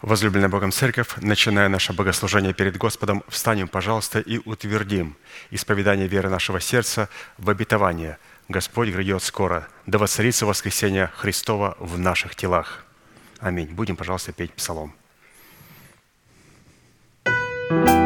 Возлюбленная Богом Церковь, начиная наше богослужение перед Господом, встанем, пожалуйста, и утвердим исповедание веры нашего сердца в обетование. Господь грядет скоро. Да воцарится воскресение Христова в наших телах. Аминь. Будем, пожалуйста, петь псалом. thank you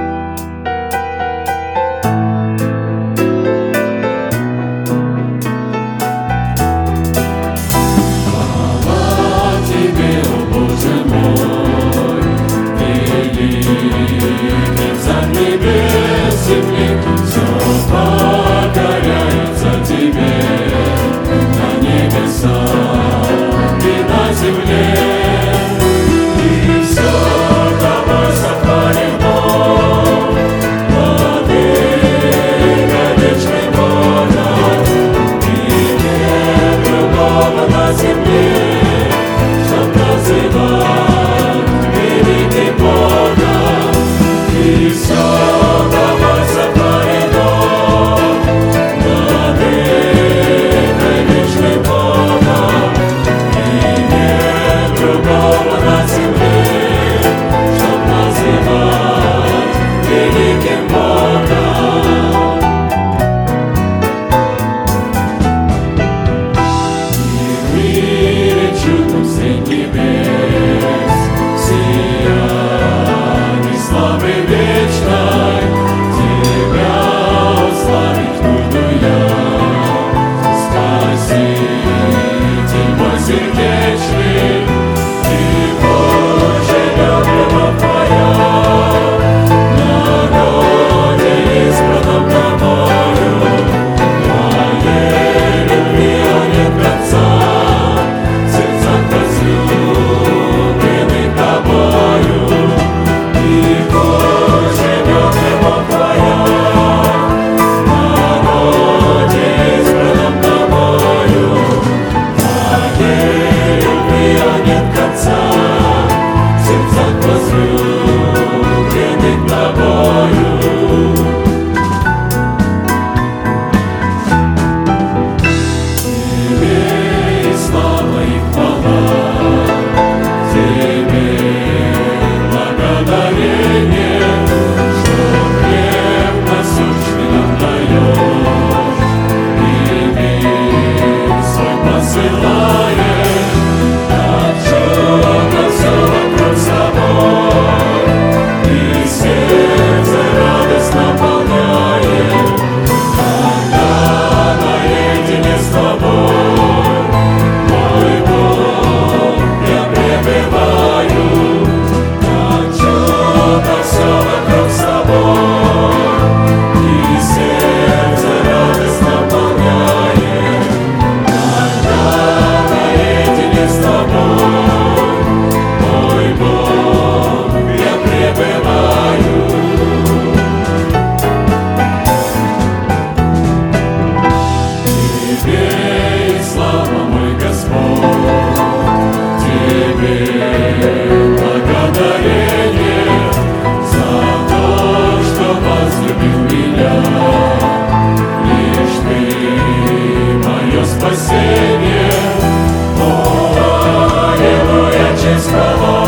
человеческого.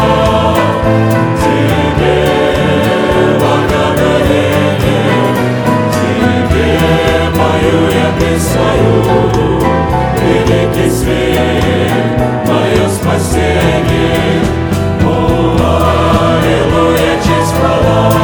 Тебе благодарение, Тебе мою я песню, великий свет, мое спасение. О, аллилуйя, честь хвала.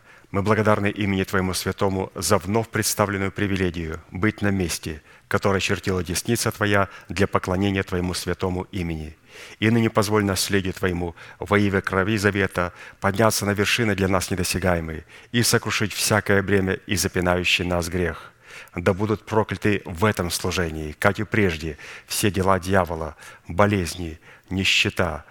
мы благодарны имени Твоему Святому за вновь представленную привилегию быть на месте, которое чертила десница Твоя для поклонения Твоему святому имени. И ныне позволь наследию Твоему во имя крови завета подняться на вершины для нас недосягаемые и сокрушить всякое бремя и запинающий нас грех. Да будут прокляты в этом служении, как и прежде, все дела дьявола, болезни, нищета –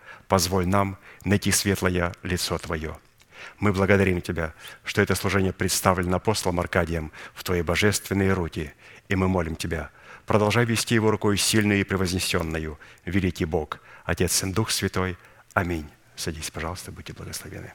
позволь нам найти светлое лицо Твое. Мы благодарим Тебя, что это служение представлено апостолом Аркадием в Твои божественные руки, и мы молим Тебя, продолжай вести его рукой сильную и превознесенную, великий Бог, Отец и Дух Святой. Аминь. Садись, пожалуйста, будьте благословены.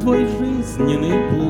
твой жизненный путь,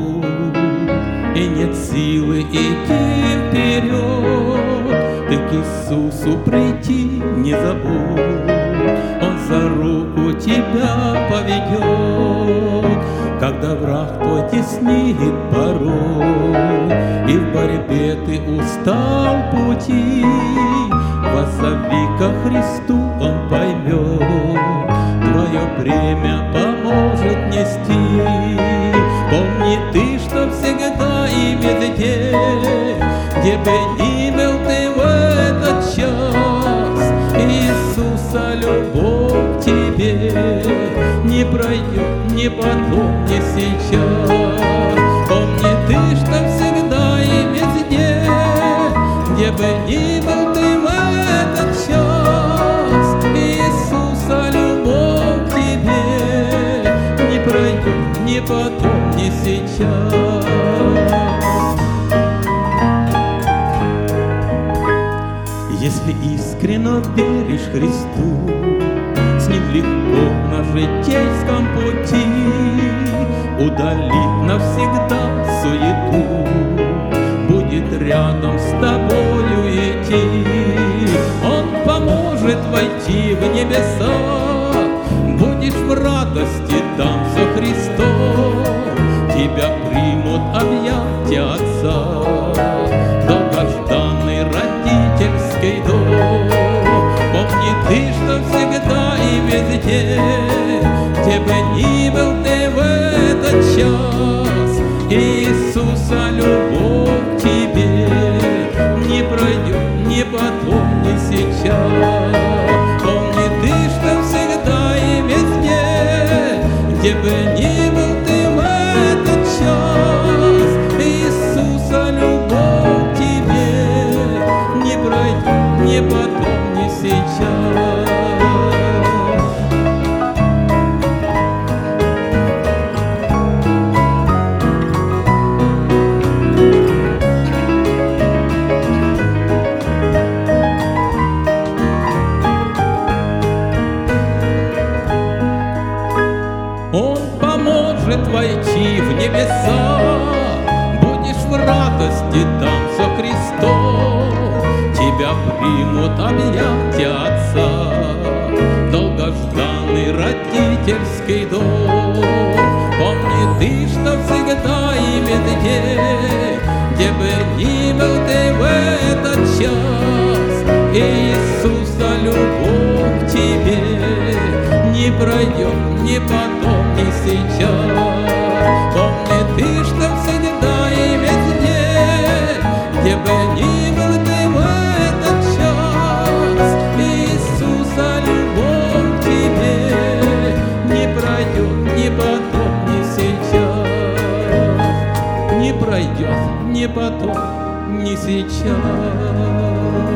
радости там танца Христом, Тебя примут объятия Отца, Долгожданный родительский дом. Помни ты, что всегда именно те, Где бы ни был ты в этот час, И Иисуса любовь тебе не пройдет miss each other.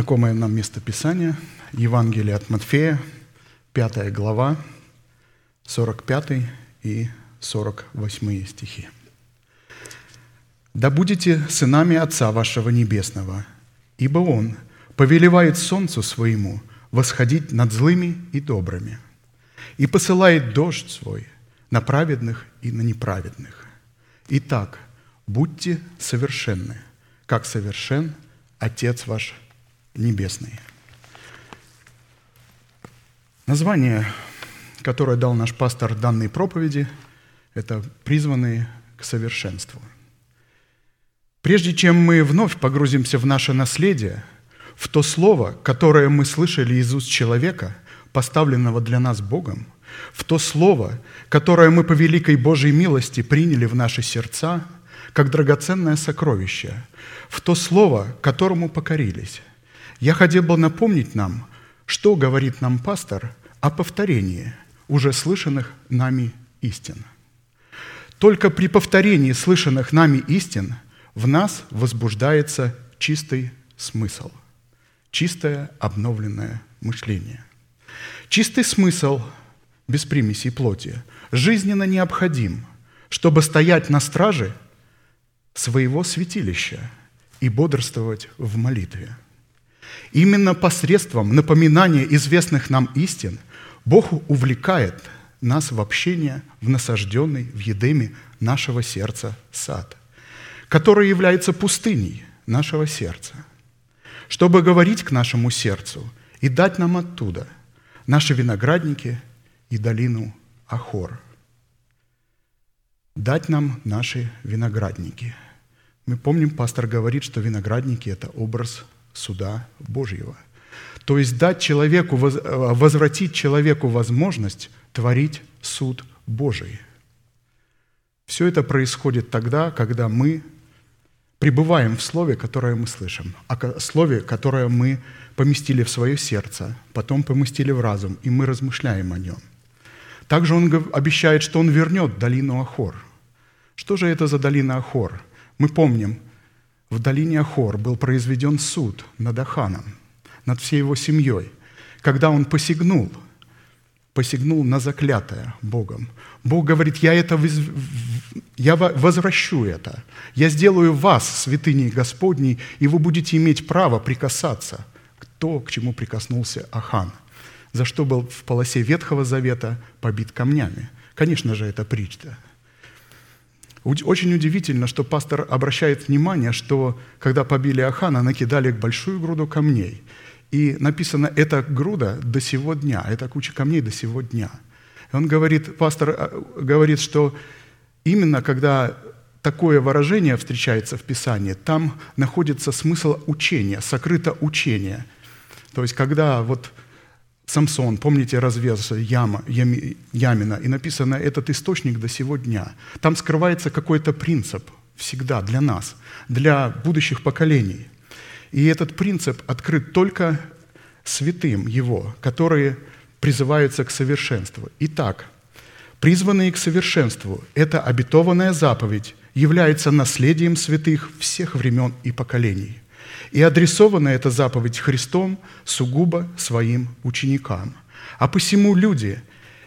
Знакомое нам местописание, Евангелие от Матфея, 5 глава, 45 и 48 стихи. «Да будете сынами Отца вашего Небесного, ибо Он повелевает солнцу своему восходить над злыми и добрыми, и посылает дождь свой на праведных и на неправедных. Итак, будьте совершенны, как совершен Отец ваш Небесный». Название, которое дал наш пастор данной проповеди, это «Призванные к совершенству». Прежде чем мы вновь погрузимся в наше наследие, в то слово, которое мы слышали из уст человека, поставленного для нас Богом, в то слово, которое мы по великой Божьей милости приняли в наши сердца, как драгоценное сокровище, в то слово, которому покорились. Я хотел бы напомнить нам, что говорит нам пастор о повторении уже слышанных нами истин. Только при повторении слышанных нами истин в нас возбуждается чистый смысл, чистое обновленное мышление. Чистый смысл без примесей плоти жизненно необходим, чтобы стоять на страже своего святилища и бодрствовать в молитве. Именно посредством напоминания известных нам истин Бог увлекает нас в общение в насажденный в Едеме нашего сердца сад, который является пустыней нашего сердца, чтобы говорить к нашему сердцу и дать нам оттуда наши виноградники и долину Ахор. Дать нам наши виноградники. Мы помним, пастор говорит, что виноградники – это образ суда Божьего. То есть дать человеку, э, возвратить человеку возможность творить суд Божий. Все это происходит тогда, когда мы пребываем в слове, которое мы слышим, о ко- слове, которое мы поместили в свое сердце, потом поместили в разум, и мы размышляем о нем. Также он обещает, что он вернет долину Ахор. Что же это за долина Ахор? Мы помним, в долине Ахор был произведен суд над Аханом, над всей его семьей, когда он посягнул, посягнул на заклятое Богом. Бог говорит, я это я во- возвращу это. Я сделаю вас святыней Господней, и вы будете иметь право прикасаться к то, к чему прикоснулся Ахан. за что был в полосе Ветхого Завета побит камнями. Конечно же, это притча. Очень удивительно, что пастор обращает внимание, что когда побили Ахана, накидали большую груду камней. И написано, эта груда до сего дня, эта куча камней до сего дня. И он говорит, пастор э, говорит, что именно когда такое выражение встречается в Писании, там находится смысл учения, сокрыто учение. То есть, когда вот Самсон, помните, развез яма, ями, Ямина, и написано «этот источник до сего дня». Там скрывается какой-то принцип всегда для нас, для будущих поколений. И этот принцип открыт только святым его, которые призываются к совершенству. Итак, призванные к совершенству – это обетованная заповедь, является наследием святых всех времен и поколений. И адресована эта заповедь Христом сугубо своим ученикам. А посему люди,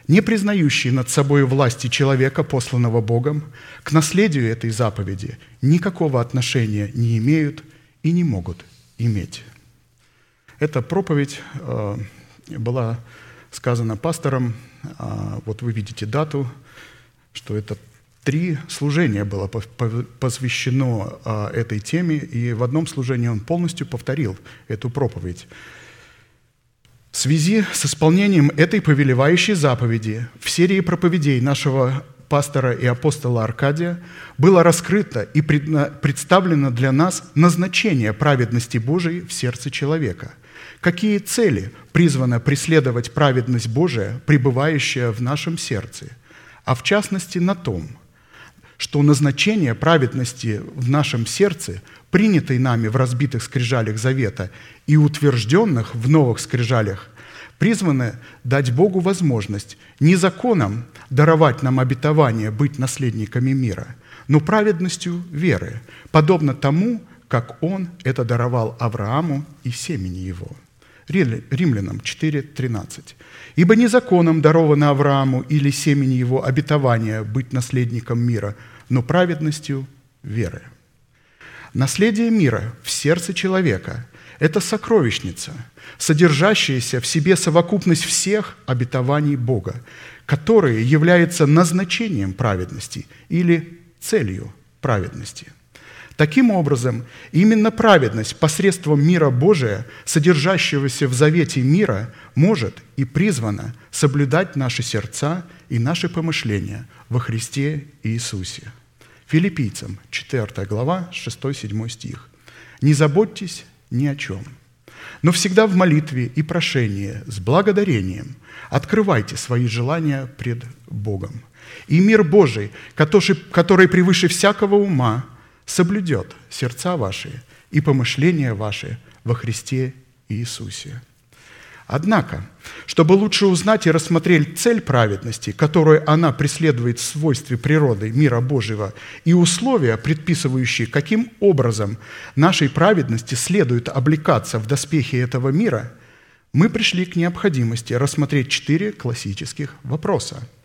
не признающие над собой власти человека, посланного Богом, к наследию этой заповеди никакого отношения не имеют и не могут иметь. Эта проповедь э, была сказана пастором. А, вот вы видите дату, что это Три служения было посвящено а, этой теме, и в одном служении он полностью повторил эту проповедь. В связи с исполнением этой повелевающей заповеди в серии проповедей нашего пастора и апостола Аркадия было раскрыто и представлено для нас назначение праведности Божией в сердце человека. Какие цели призвано преследовать праведность Божия, пребывающая в нашем сердце, а в частности на том – что назначение праведности в нашем сердце, принятой нами в разбитых скрижалях завета и утвержденных в новых скрижалях, призваны дать Богу возможность не законом даровать нам обетование быть наследниками мира, но праведностью веры, подобно тому, как Он это даровал Аврааму и семени его. Римлянам 4.13. «Ибо не законом даровано Аврааму или семени его обетование быть наследником мира – но праведностью веры. Наследие мира в сердце человека – это сокровищница, содержащаяся в себе совокупность всех обетований Бога, которые являются назначением праведности или целью праведности. Таким образом, именно праведность посредством мира Божия, содержащегося в завете мира, может и призвана соблюдать наши сердца и наши помышления во Христе Иисусе. Филиппийцам, 4 глава, 6-7 стих. «Не заботьтесь ни о чем, но всегда в молитве и прошении с благодарением открывайте свои желания пред Богом. И мир Божий, который, превыше всякого ума, соблюдет сердца ваши и помышления ваши во Христе Иисусе». Однако, чтобы лучше узнать и рассмотреть цель праведности, которую она преследует в свойстве природы мира Божьего, и условия, предписывающие, каким образом нашей праведности следует облекаться в доспехи этого мира, мы пришли к необходимости рассмотреть четыре классических вопроса –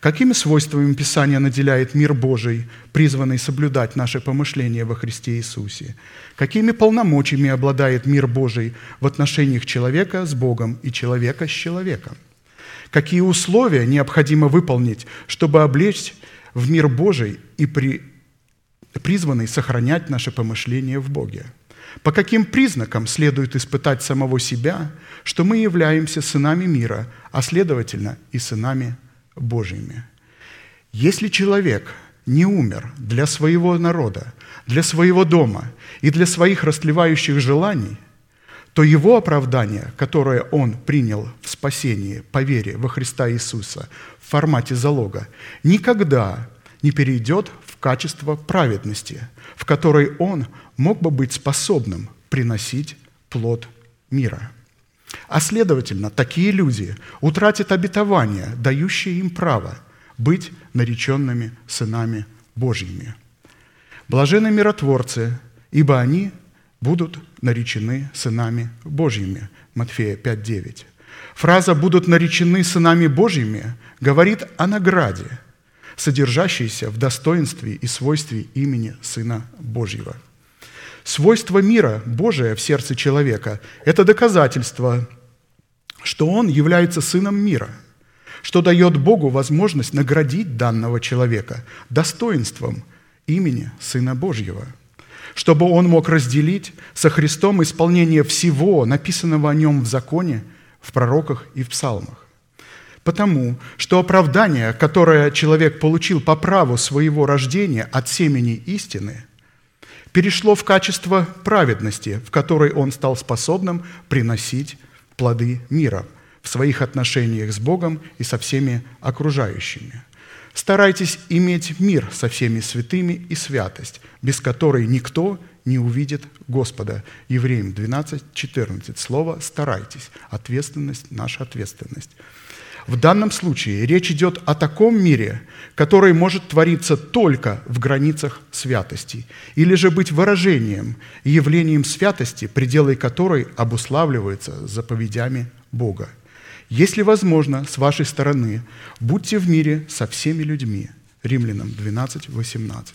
Какими свойствами Писание наделяет мир Божий, призванный соблюдать наши помышления во Христе Иисусе? Какими полномочиями обладает мир Божий в отношениях человека с Богом и человека с человеком? Какие условия необходимо выполнить, чтобы облечь в мир Божий и при... призванный сохранять наши помышления в Боге? По каким признакам следует испытать самого себя, что мы являемся сынами мира, а следовательно и сынами Божьими. Если человек не умер для своего народа, для своего дома и для своих растлевающих желаний, то его оправдание, которое он принял в спасении по вере во Христа Иисуса в формате залога, никогда не перейдет в качество праведности, в которой он мог бы быть способным приносить плод мира. А следовательно, такие люди утратят обетование, дающее им право быть нареченными сынами Божьими. Блажены миротворцы, ибо они будут наречены сынами Божьими. Матфея 5.9. Фраза «будут наречены сынами Божьими» говорит о награде, содержащейся в достоинстве и свойстве имени Сына Божьего – Свойство мира Божия в сердце человека – это доказательство что Он является Сыном мира, что дает Богу возможность наградить данного человека достоинством имени Сына Божьего, чтобы Он мог разделить со Христом исполнение всего, написанного о Нем в законе, в пророках и в псалмах. Потому что оправдание, которое человек получил по праву своего рождения от семени истины, перешло в качество праведности, в которой он стал способным приносить плоды мира в своих отношениях с Богом и со всеми окружающими. Старайтесь иметь мир со всеми святыми и святость, без которой никто не увидит Господа. Евреям 12, 14. Слово «старайтесь». Ответственность, наша ответственность. В данном случае речь идет о таком мире, который может твориться только в границах святости, или же быть выражением и явлением святости, пределы которой обуславливаются заповедями Бога. Если возможно, с вашей стороны, будьте в мире со всеми людьми. Римлянам 12, 18.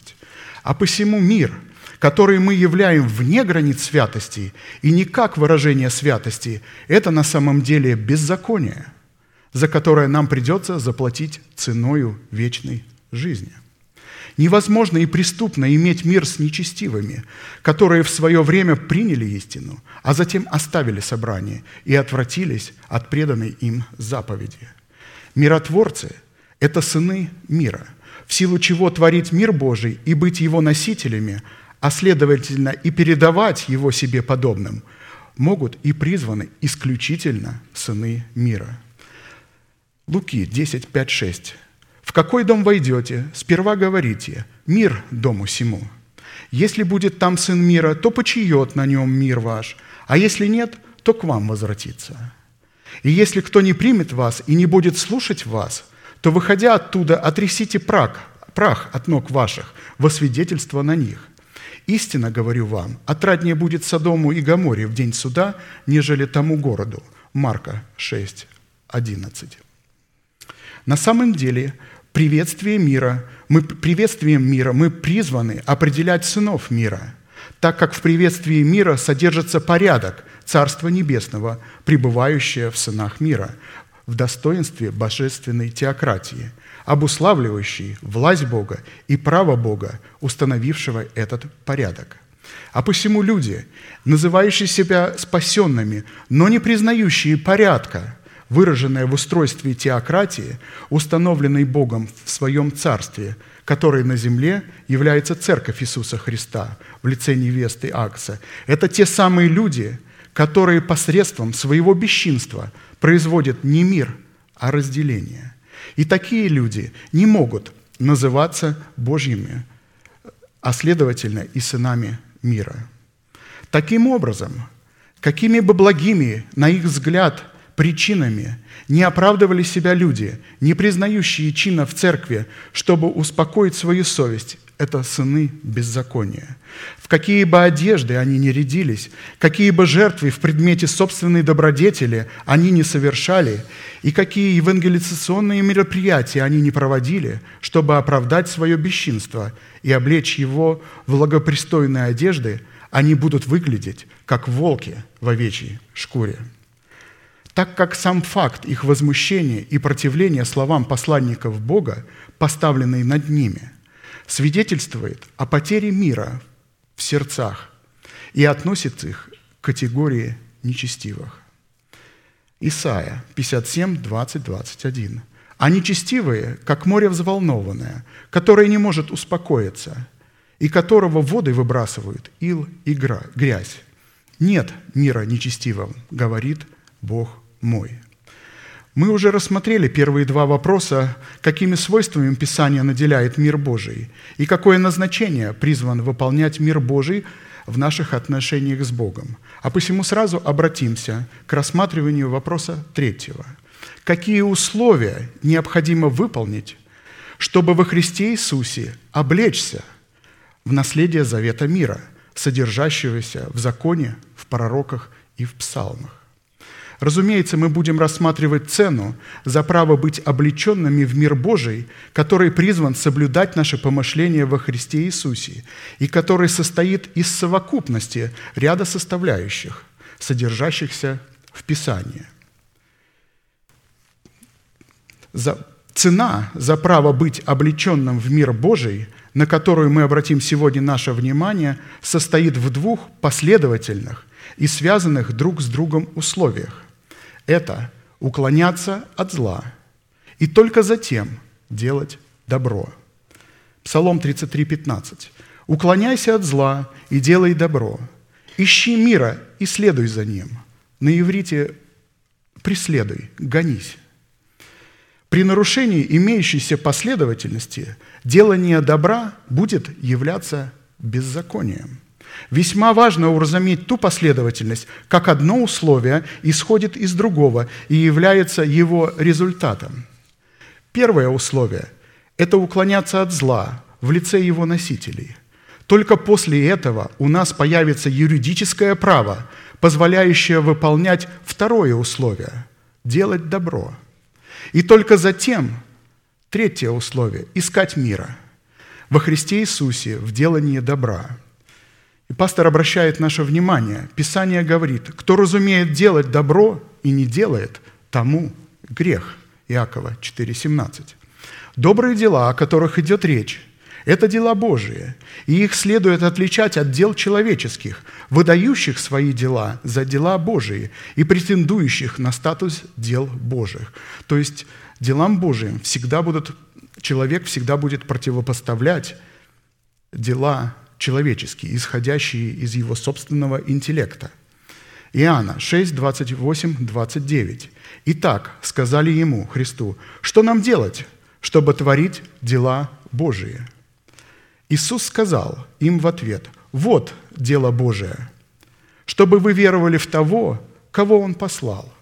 А посему мир, который мы являем вне границ святости и не как выражение святости, это на самом деле беззаконие – за которое нам придется заплатить ценою вечной жизни. Невозможно и преступно иметь мир с нечестивыми, которые в свое время приняли истину, а затем оставили собрание и отвратились от преданной им заповеди. Миротворцы – это сыны мира, в силу чего творить мир Божий и быть его носителями, а следовательно и передавать его себе подобным, могут и призваны исключительно сыны мира – Луки 10, 5, 6. «В какой дом войдете, сперва говорите, мир дому сему. Если будет там сын мира, то почиет на нем мир ваш, а если нет, то к вам возвратится. И если кто не примет вас и не будет слушать вас, то, выходя оттуда, отрясите прах, прах от ног ваших во свидетельство на них. Истинно говорю вам, отраднее будет Содому и Гаморе в день суда, нежели тому городу». Марка 6, 11. На самом деле, приветствие мира, мы, приветствием мира мы призваны определять сынов мира, так как в приветствии мира содержится порядок Царства Небесного, пребывающее в сынах мира, в достоинстве божественной теократии, обуславливающей власть Бога и право Бога, установившего этот порядок. А посему люди, называющие себя спасенными, но не признающие порядка, выраженное в устройстве теократии, установленной Богом в своем царстве, которой на земле является Церковь Иисуса Христа в лице невесты Акса. Это те самые люди, которые посредством своего бесчинства производят не мир, а разделение. И такие люди не могут называться Божьими, а следовательно и сынами мира. Таким образом, какими бы благими, на их взгляд, причинами не оправдывали себя люди, не признающие чина в церкви, чтобы успокоить свою совесть. Это сыны беззакония. В какие бы одежды они не рядились, какие бы жертвы в предмете собственной добродетели они не совершали, и какие евангелизационные мероприятия они не проводили, чтобы оправдать свое бесчинство и облечь его в благопристойные одежды, они будут выглядеть, как волки в овечьей шкуре так как сам факт их возмущения и противления словам посланников Бога, поставленный над ними, свидетельствует о потере мира в сердцах и относит их к категории нечестивых. Исайя 57, 20, 21. «А нечестивые, как море взволнованное, которое не может успокоиться, и которого воды выбрасывают ил и грязь. Нет мира нечестивым, говорит Бог мой. Мы уже рассмотрели первые два вопроса, какими свойствами Писание наделяет мир Божий и какое назначение призван выполнять мир Божий в наших отношениях с Богом. А посему сразу обратимся к рассматриванию вопроса третьего. Какие условия необходимо выполнить, чтобы во Христе Иисусе облечься в наследие завета мира, содержащегося в законе, в пророках и в псалмах? Разумеется, мы будем рассматривать цену за право быть облеченными в мир Божий, который призван соблюдать наше помышление во Христе Иисусе и который состоит из совокупности ряда составляющих, содержащихся в Писании. За, цена за право быть облеченным в мир Божий, на которую мы обратим сегодня наше внимание, состоит в двух последовательных и связанных друг с другом условиях. Это уклоняться от зла и только затем делать добро. Псалом 33, 15. «Уклоняйся от зла и делай добро. Ищи мира и следуй за ним». На иврите «преследуй», «гонись». При нарушении имеющейся последовательности делание добра будет являться беззаконием. Весьма важно уразуметь ту последовательность, как одно условие исходит из другого и является его результатом. Первое условие – это уклоняться от зла в лице его носителей. Только после этого у нас появится юридическое право, позволяющее выполнять второе условие – делать добро – и только затем, третье условие – искать мира во Христе Иисусе в делании добра. И пастор обращает наше внимание. Писание говорит, кто разумеет делать добро и не делает, тому грех. Иакова 4,17. Добрые дела, о которых идет речь, это дела Божии, и их следует отличать от дел человеческих, выдающих свои дела за дела Божии и претендующих на статус дел Божьих. То есть делам Божиим всегда будут, человек всегда будет противопоставлять дела человеческие, исходящие из его собственного интеллекта. Иоанна 6, 28, 29. «Итак, сказали ему, Христу, что нам делать, чтобы творить дела Божии?» Иисус сказал им в ответ, «Вот дело Божие, чтобы вы веровали в того, кого Он послал.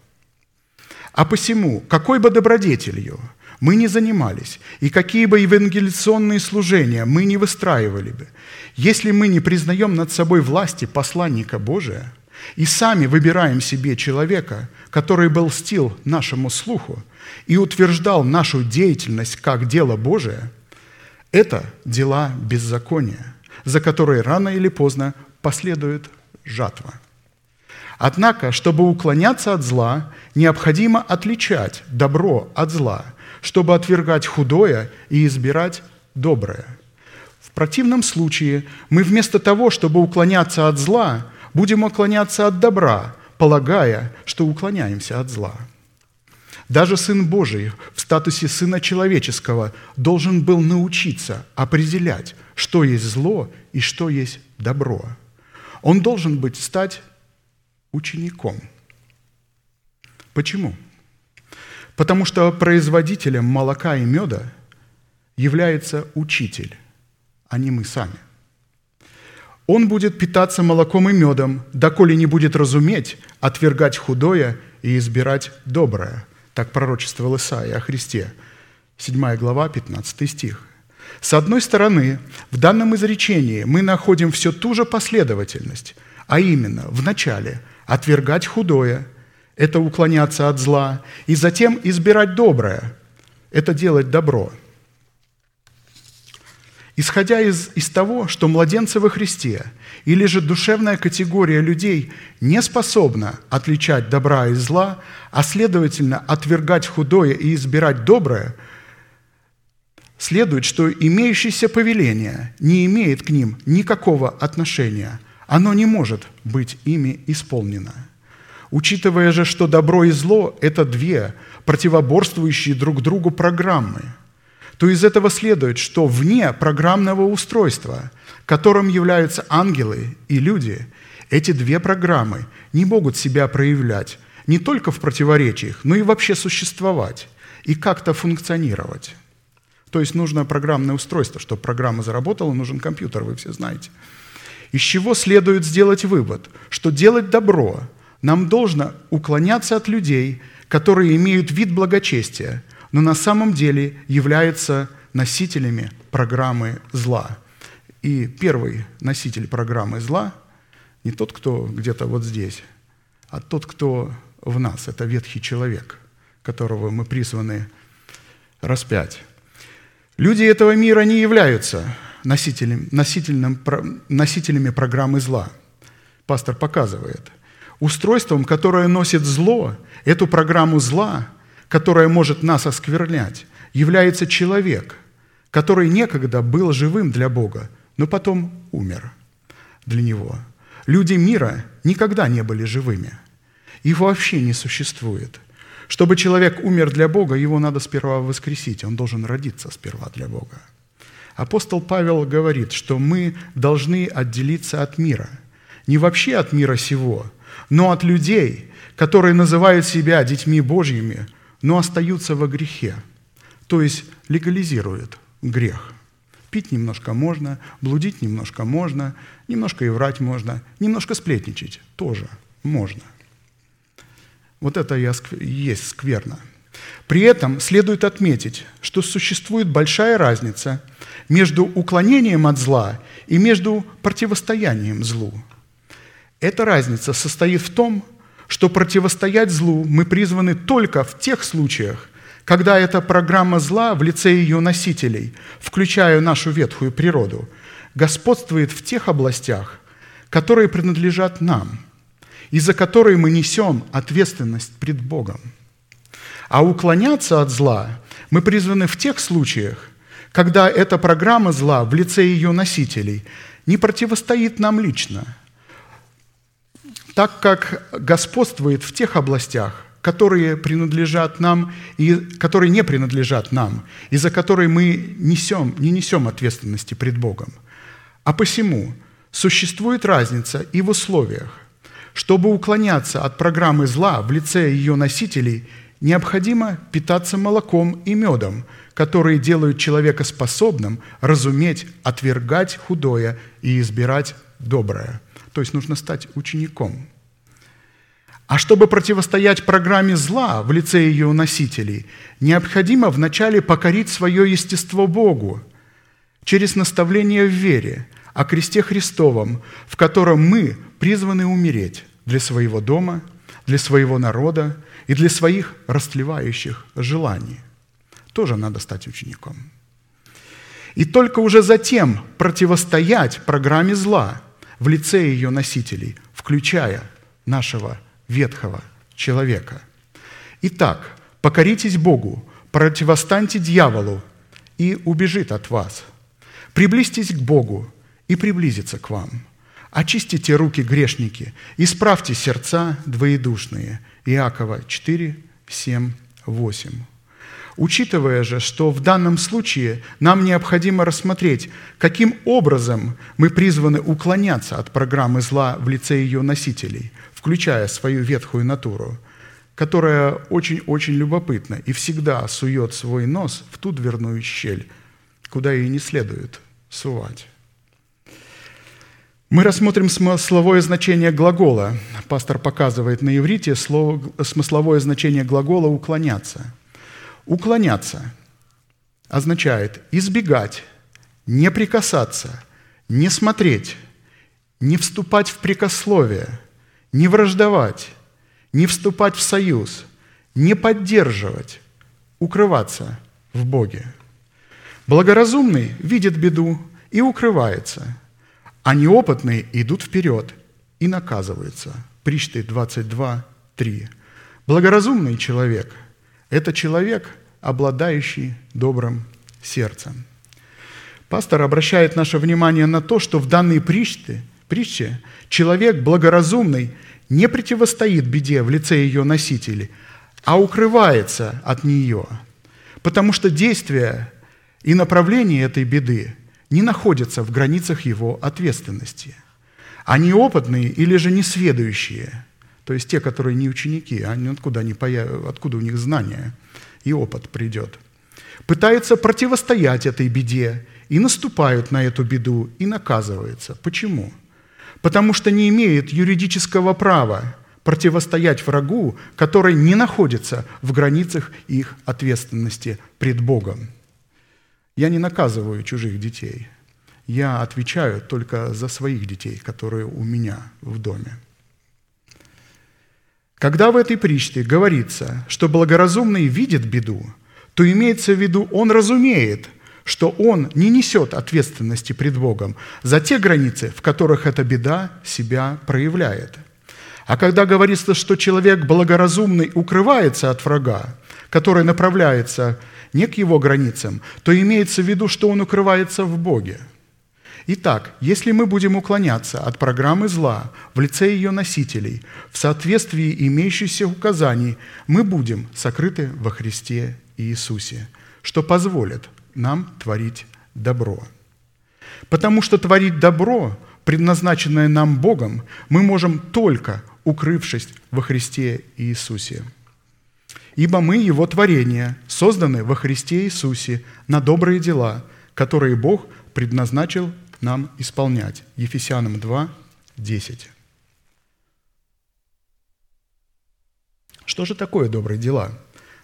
А посему, какой бы добродетелью мы не занимались, и какие бы евангелиционные служения мы не выстраивали бы, если мы не признаем над собой власти посланника Божия и сами выбираем себе человека, который был стил нашему слуху и утверждал нашу деятельность как дело Божие – это дела беззакония, за которые рано или поздно последует жатва. Однако, чтобы уклоняться от зла, необходимо отличать добро от зла, чтобы отвергать худое и избирать доброе. В противном случае мы вместо того, чтобы уклоняться от зла, будем уклоняться от добра, полагая, что уклоняемся от зла – даже Сын Божий в статусе Сына Человеческого должен был научиться определять, что есть зло и что есть добро. Он должен быть стать учеником. Почему? Потому что производителем молока и меда является учитель, а не мы сами. Он будет питаться молоком и медом, доколе не будет разуметь, отвергать худое и избирать доброе – так пророчествовал Исаия о Христе. 7 глава, 15 стих. С одной стороны, в данном изречении мы находим все ту же последовательность, а именно, в начале отвергать худое – это уклоняться от зла, и затем избирать доброе – это делать добро – Исходя из, из того, что младенцы во Христе или же душевная категория людей не способна отличать добра и зла, а следовательно отвергать худое и избирать доброе, следует, что имеющееся повеление не имеет к ним никакого отношения. Оно не может быть ими исполнено. Учитывая же, что добро и зло – это две противоборствующие друг другу программы – то из этого следует, что вне программного устройства, которым являются ангелы и люди, эти две программы не могут себя проявлять не только в противоречиях, но и вообще существовать и как-то функционировать. То есть нужно программное устройство, чтобы программа заработала, нужен компьютер, вы все знаете. Из чего следует сделать вывод, что делать добро нам должно уклоняться от людей, которые имеют вид благочестия, но на самом деле являются носителями программы зла. И первый носитель программы зла не тот, кто где-то вот здесь, а тот, кто в нас. Это ветхий человек, которого мы призваны распять. Люди этого мира не являются носителями, носителями программы зла. Пастор показывает. Устройством, которое носит зло, эту программу зла – которое может нас осквернять, является человек, который некогда был живым для Бога, но потом умер для Него. Люди мира никогда не были живыми. Их вообще не существует. Чтобы человек умер для Бога, его надо сперва воскресить. Он должен родиться сперва для Бога. Апостол Павел говорит, что мы должны отделиться от мира. Не вообще от мира сего, но от людей, которые называют себя детьми Божьими, но остаются во грехе. То есть легализируют грех. Пить немножко можно, блудить немножко можно, немножко и врать можно, немножко сплетничать тоже можно. Вот это и есть скверно. При этом следует отметить, что существует большая разница между уклонением от зла и между противостоянием злу. Эта разница состоит в том, что противостоять злу мы призваны только в тех случаях, когда эта программа зла в лице ее носителей, включая нашу ветхую природу, господствует в тех областях, которые принадлежат нам, и за которые мы несем ответственность пред Богом. А уклоняться от зла мы призваны в тех случаях, когда эта программа зла в лице ее носителей не противостоит нам лично, так как господствует в тех областях, которые принадлежат нам и которые не принадлежат нам, и за которые мы несем, не несем ответственности пред Богом. А посему существует разница и в условиях. Чтобы уклоняться от программы зла в лице ее носителей, необходимо питаться молоком и медом, которые делают человека способным разуметь, отвергать худое и избирать доброе. То есть нужно стать учеником – а чтобы противостоять программе зла в лице ее носителей, необходимо вначале покорить свое естество Богу через наставление в вере о кресте Христовом, в котором мы призваны умереть для своего дома, для своего народа и для своих растлевающих желаний. Тоже надо стать учеником. И только уже затем противостоять программе зла в лице ее носителей, включая нашего ветхого человека. Итак, покоритесь Богу, противостаньте дьяволу, и убежит от вас. Приблизьтесь к Богу, и приблизится к вам. Очистите руки грешники, исправьте сердца двоедушные. Иакова 4, 7, 8. Учитывая же, что в данном случае нам необходимо рассмотреть, каким образом мы призваны уклоняться от программы зла в лице ее носителей – включая свою ветхую натуру, которая очень-очень любопытна и всегда сует свой нос в ту дверную щель, куда ей не следует сувать. Мы рассмотрим смысловое значение глагола. Пастор показывает на иврите слово, смысловое значение глагола «уклоняться». «Уклоняться» означает избегать, не прикасаться, не смотреть, не вступать в прикословие – не враждовать, не вступать в союз, не поддерживать, укрываться в Боге. Благоразумный видит беду и укрывается, а неопытные идут вперед и наказываются. Причты 22, 3. Благоразумный человек – это человек, обладающий добрым сердцем. Пастор обращает наше внимание на то, что в данной притче, притче человек благоразумный не противостоит беде в лице ее носителей, а укрывается от нее, потому что действия и направление этой беды не находятся в границах его ответственности. Они опытные или же несведущие, то есть те, которые не ученики, они откуда, они появ... откуда у них знания и опыт придет, пытаются противостоять этой беде и наступают на эту беду и наказываются. Почему? потому что не имеют юридического права противостоять врагу, который не находится в границах их ответственности пред Богом. Я не наказываю чужих детей. Я отвечаю только за своих детей, которые у меня в доме. Когда в этой притче говорится, что благоразумный видит беду, то имеется в виду, он разумеет – что он не несет ответственности пред Богом за те границы, в которых эта беда себя проявляет. А когда говорится, что человек благоразумный укрывается от врага, который направляется не к его границам, то имеется в виду, что он укрывается в Боге. Итак, если мы будем уклоняться от программы зла в лице ее носителей в соответствии имеющихся указаний, мы будем сокрыты во Христе Иисусе, что позволит нам творить добро. Потому что творить добро, предназначенное нам Богом, мы можем только укрывшись во Христе Иисусе. Ибо мы Его творение, созданы во Христе Иисусе на добрые дела, которые Бог предназначил нам исполнять. Ефесянам 2, 10. Что же такое добрые дела?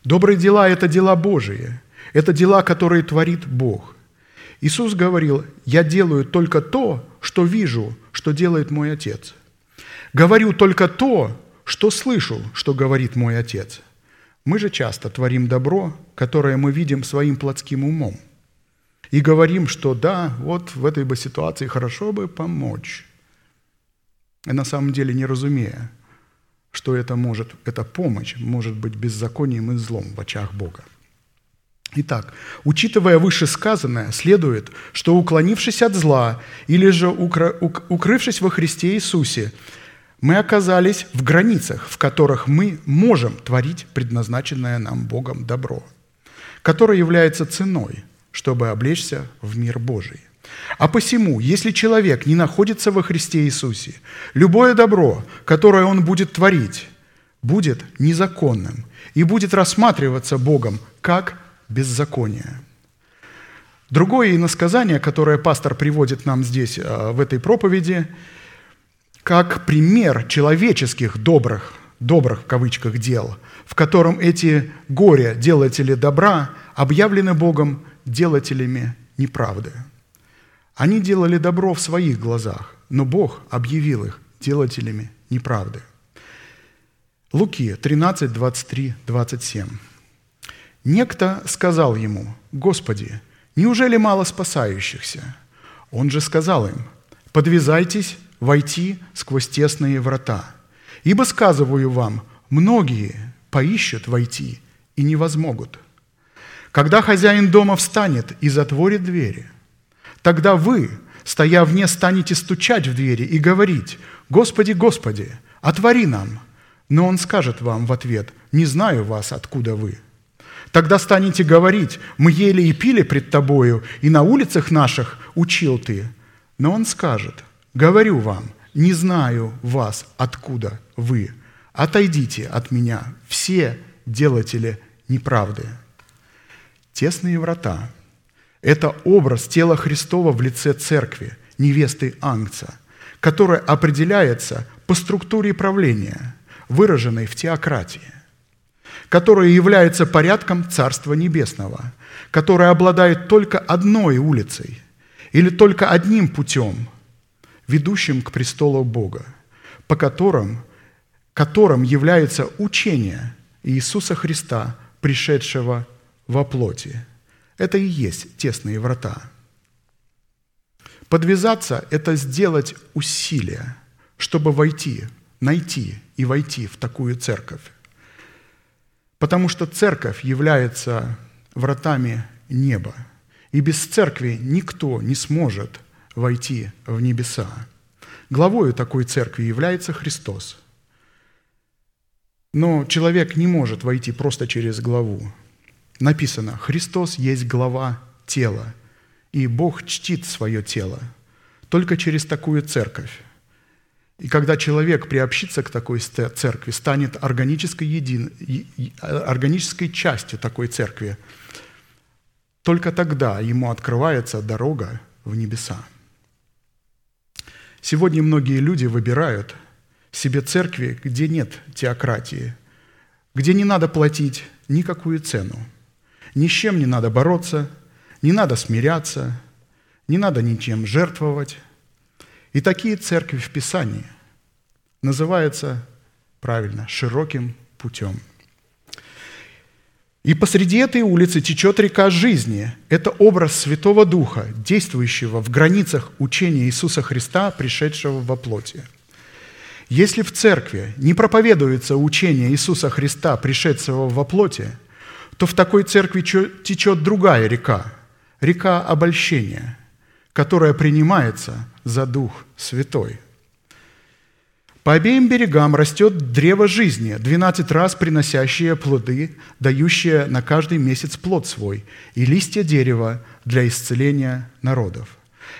Добрые дела – это дела Божии. Это дела, которые творит Бог. Иисус говорил, «Я делаю только то, что вижу, что делает мой Отец. Говорю только то, что слышу, что говорит мой Отец». Мы же часто творим добро, которое мы видим своим плотским умом. И говорим, что да, вот в этой бы ситуации хорошо бы помочь. И на самом деле не разумея, что это может, эта помощь может быть беззаконием и злом в очах Бога. Итак, учитывая вышесказанное, следует, что уклонившись от зла или же укрывшись во Христе Иисусе, мы оказались в границах, в которых мы можем творить предназначенное нам Богом добро, которое является ценой, чтобы облечься в мир Божий. А посему, если человек не находится во Христе Иисусе, любое добро, которое он будет творить, будет незаконным и будет рассматриваться Богом как беззаконие. Другое иносказание, которое пастор приводит нам здесь, э, в этой проповеди, как пример человеческих добрых, добрых в кавычках дел, в котором эти горе делатели добра объявлены Богом делателями неправды. Они делали добро в своих глазах, но Бог объявил их делателями неправды. Луки 13, 23, 27. Некто сказал ему, «Господи, неужели мало спасающихся?» Он же сказал им, «Подвязайтесь войти сквозь тесные врата. Ибо, сказываю вам, многие поищут войти и не возмогут. Когда хозяин дома встанет и затворит двери, тогда вы, стоя вне, станете стучать в двери и говорить, «Господи, Господи, отвори нам!» Но он скажет вам в ответ, «Не знаю вас, откуда вы». Тогда станете говорить, «Мы ели и пили пред тобою, и на улицах наших учил ты». Но он скажет, Говорю вам, не знаю вас, откуда вы. Отойдите от меня, все делатели неправды. Тесные врата – это образ тела Христова в лице церкви, невесты Ангца, которая определяется по структуре правления, выраженной в теократии, которая является порядком Царства Небесного, которая обладает только одной улицей или только одним путем – ведущим к престолу Бога, по которым, которым является учение Иисуса Христа, пришедшего во плоти. Это и есть тесные врата. Подвязаться – это сделать усилия, чтобы войти, найти и войти в такую церковь. Потому что церковь является вратами неба. И без церкви никто не сможет – войти в небеса. Главою такой церкви является Христос. Но человек не может войти просто через главу. Написано, Христос есть глава тела, и Бог чтит свое тело только через такую церковь. И когда человек приобщится к такой церкви, станет органической, един, органической частью такой церкви, только тогда ему открывается дорога в небеса. Сегодня многие люди выбирают себе церкви, где нет теократии, где не надо платить никакую цену, ни с чем не надо бороться, не надо смиряться, не надо ничем жертвовать. И такие церкви в Писании называются, правильно, широким путем – и посреди этой улицы течет река жизни. Это образ Святого Духа, действующего в границах учения Иисуса Христа, пришедшего во плоти. Если в церкви не проповедуется учение Иисуса Христа, пришедшего во плоти, то в такой церкви течет другая река, река обольщения, которая принимается за Дух Святой. По обеим берегам растет древо жизни, 12 раз приносящее плоды, дающее на каждый месяц плод свой, и листья дерева для исцеления народов.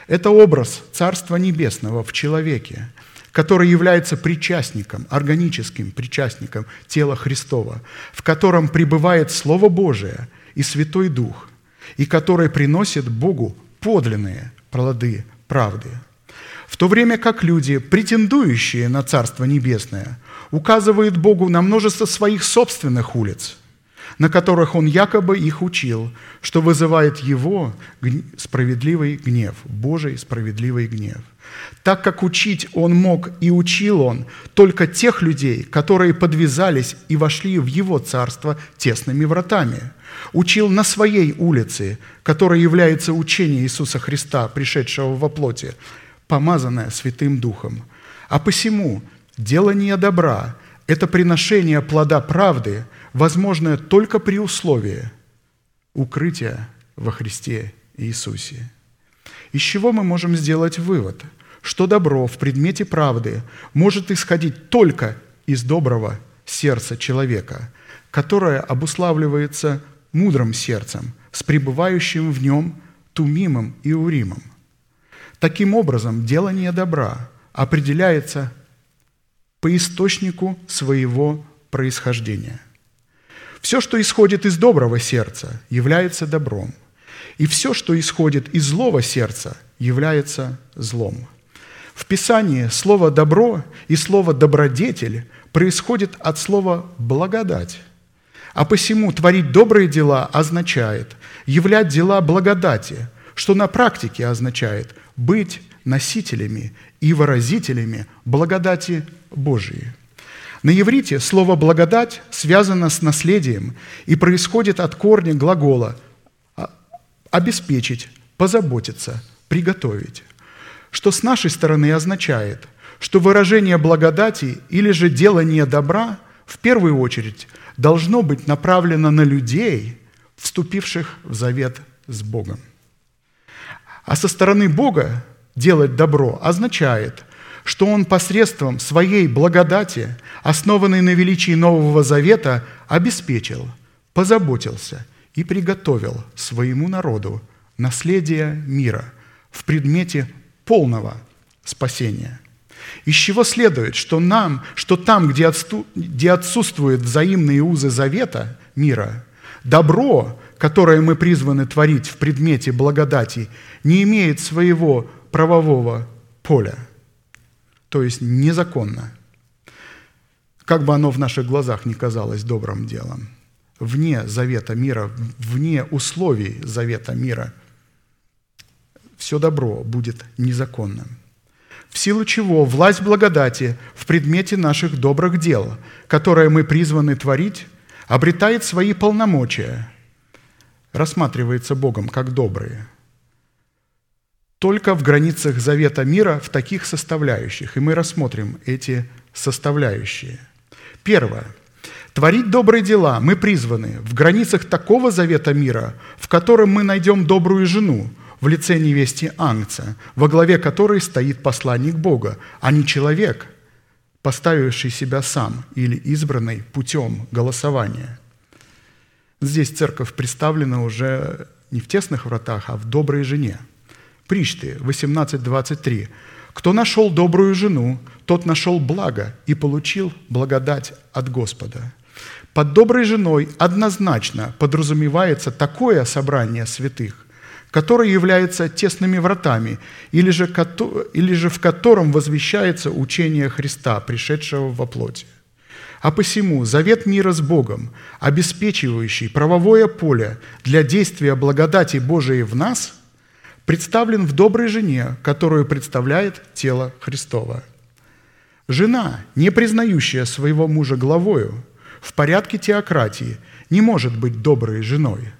Это образ Царства Небесного в человеке, который является причастником, органическим причастником тела Христова, в котором пребывает Слово Божие и Святой Дух, и который приносит Богу подлинные плоды правды. В то время как люди, претендующие на Царство Небесное, указывают Богу на множество своих собственных улиц, на которых Он якобы их учил, что вызывает Его справедливый гнев, Божий справедливый гнев. Так как учить Он мог и учил Он только тех людей, которые подвязались и вошли в Его Царство тесными вратами. Учил на своей улице, которая является учение Иисуса Христа, пришедшего во плоти, помазанное Святым Духом. А посему делание добра – это приношение плода правды, возможное только при условии укрытия во Христе Иисусе. Из чего мы можем сделать вывод, что добро в предмете правды может исходить только из доброго сердца человека, которое обуславливается мудрым сердцем, с пребывающим в нем тумимым и уримом. Таким образом, делание добра определяется по источнику своего происхождения. Все, что исходит из доброго сердца, является добром, и все, что исходит из злого сердца, является злом. В Писании слово «добро» и слово «добродетель» происходит от слова «благодать». А посему творить добрые дела означает являть дела благодати, что на практике означает быть носителями и выразителями благодати Божией. На иврите слово «благодать» связано с наследием и происходит от корня глагола «а- «обеспечить», «позаботиться», «приготовить», что с нашей стороны означает, что выражение благодати или же делание добра в первую очередь должно быть направлено на людей, вступивших в завет с Богом. А со стороны Бога делать добро означает, что Он посредством своей благодати, основанной на величии Нового Завета, обеспечил, позаботился и приготовил своему народу наследие мира в предмете полного спасения. Из чего следует, что нам, что там, где, отсту- где отсутствуют взаимные узы завета мира, добро, которое мы призваны творить в предмете благодати, не имеет своего правового поля, то есть незаконно, как бы оно в наших глазах не казалось добрым делом, вне завета мира, вне условий завета мира, все добро будет незаконным. В силу чего власть благодати в предмете наших добрых дел, которые мы призваны творить, обретает свои полномочия, рассматривается Богом как добрые – только в границах завета мира в таких составляющих. И мы рассмотрим эти составляющие. Первое. Творить добрые дела мы призваны в границах такого завета мира, в котором мы найдем добрую жену в лице невесте Ангца, во главе которой стоит посланник Бога, а не человек, поставивший себя сам или избранный путем голосования. Здесь церковь представлена уже не в тесных вратах, а в доброй жене – Причты 18.23. «Кто нашел добрую жену, тот нашел благо и получил благодать от Господа». Под доброй женой однозначно подразумевается такое собрание святых, которое является тесными вратами, или же, или же в котором возвещается учение Христа, пришедшего во плоти. А посему завет мира с Богом, обеспечивающий правовое поле для действия благодати Божией в нас – представлен в доброй жене, которую представляет тело Христово. Жена, не признающая своего мужа главою, в порядке теократии не может быть доброй женой.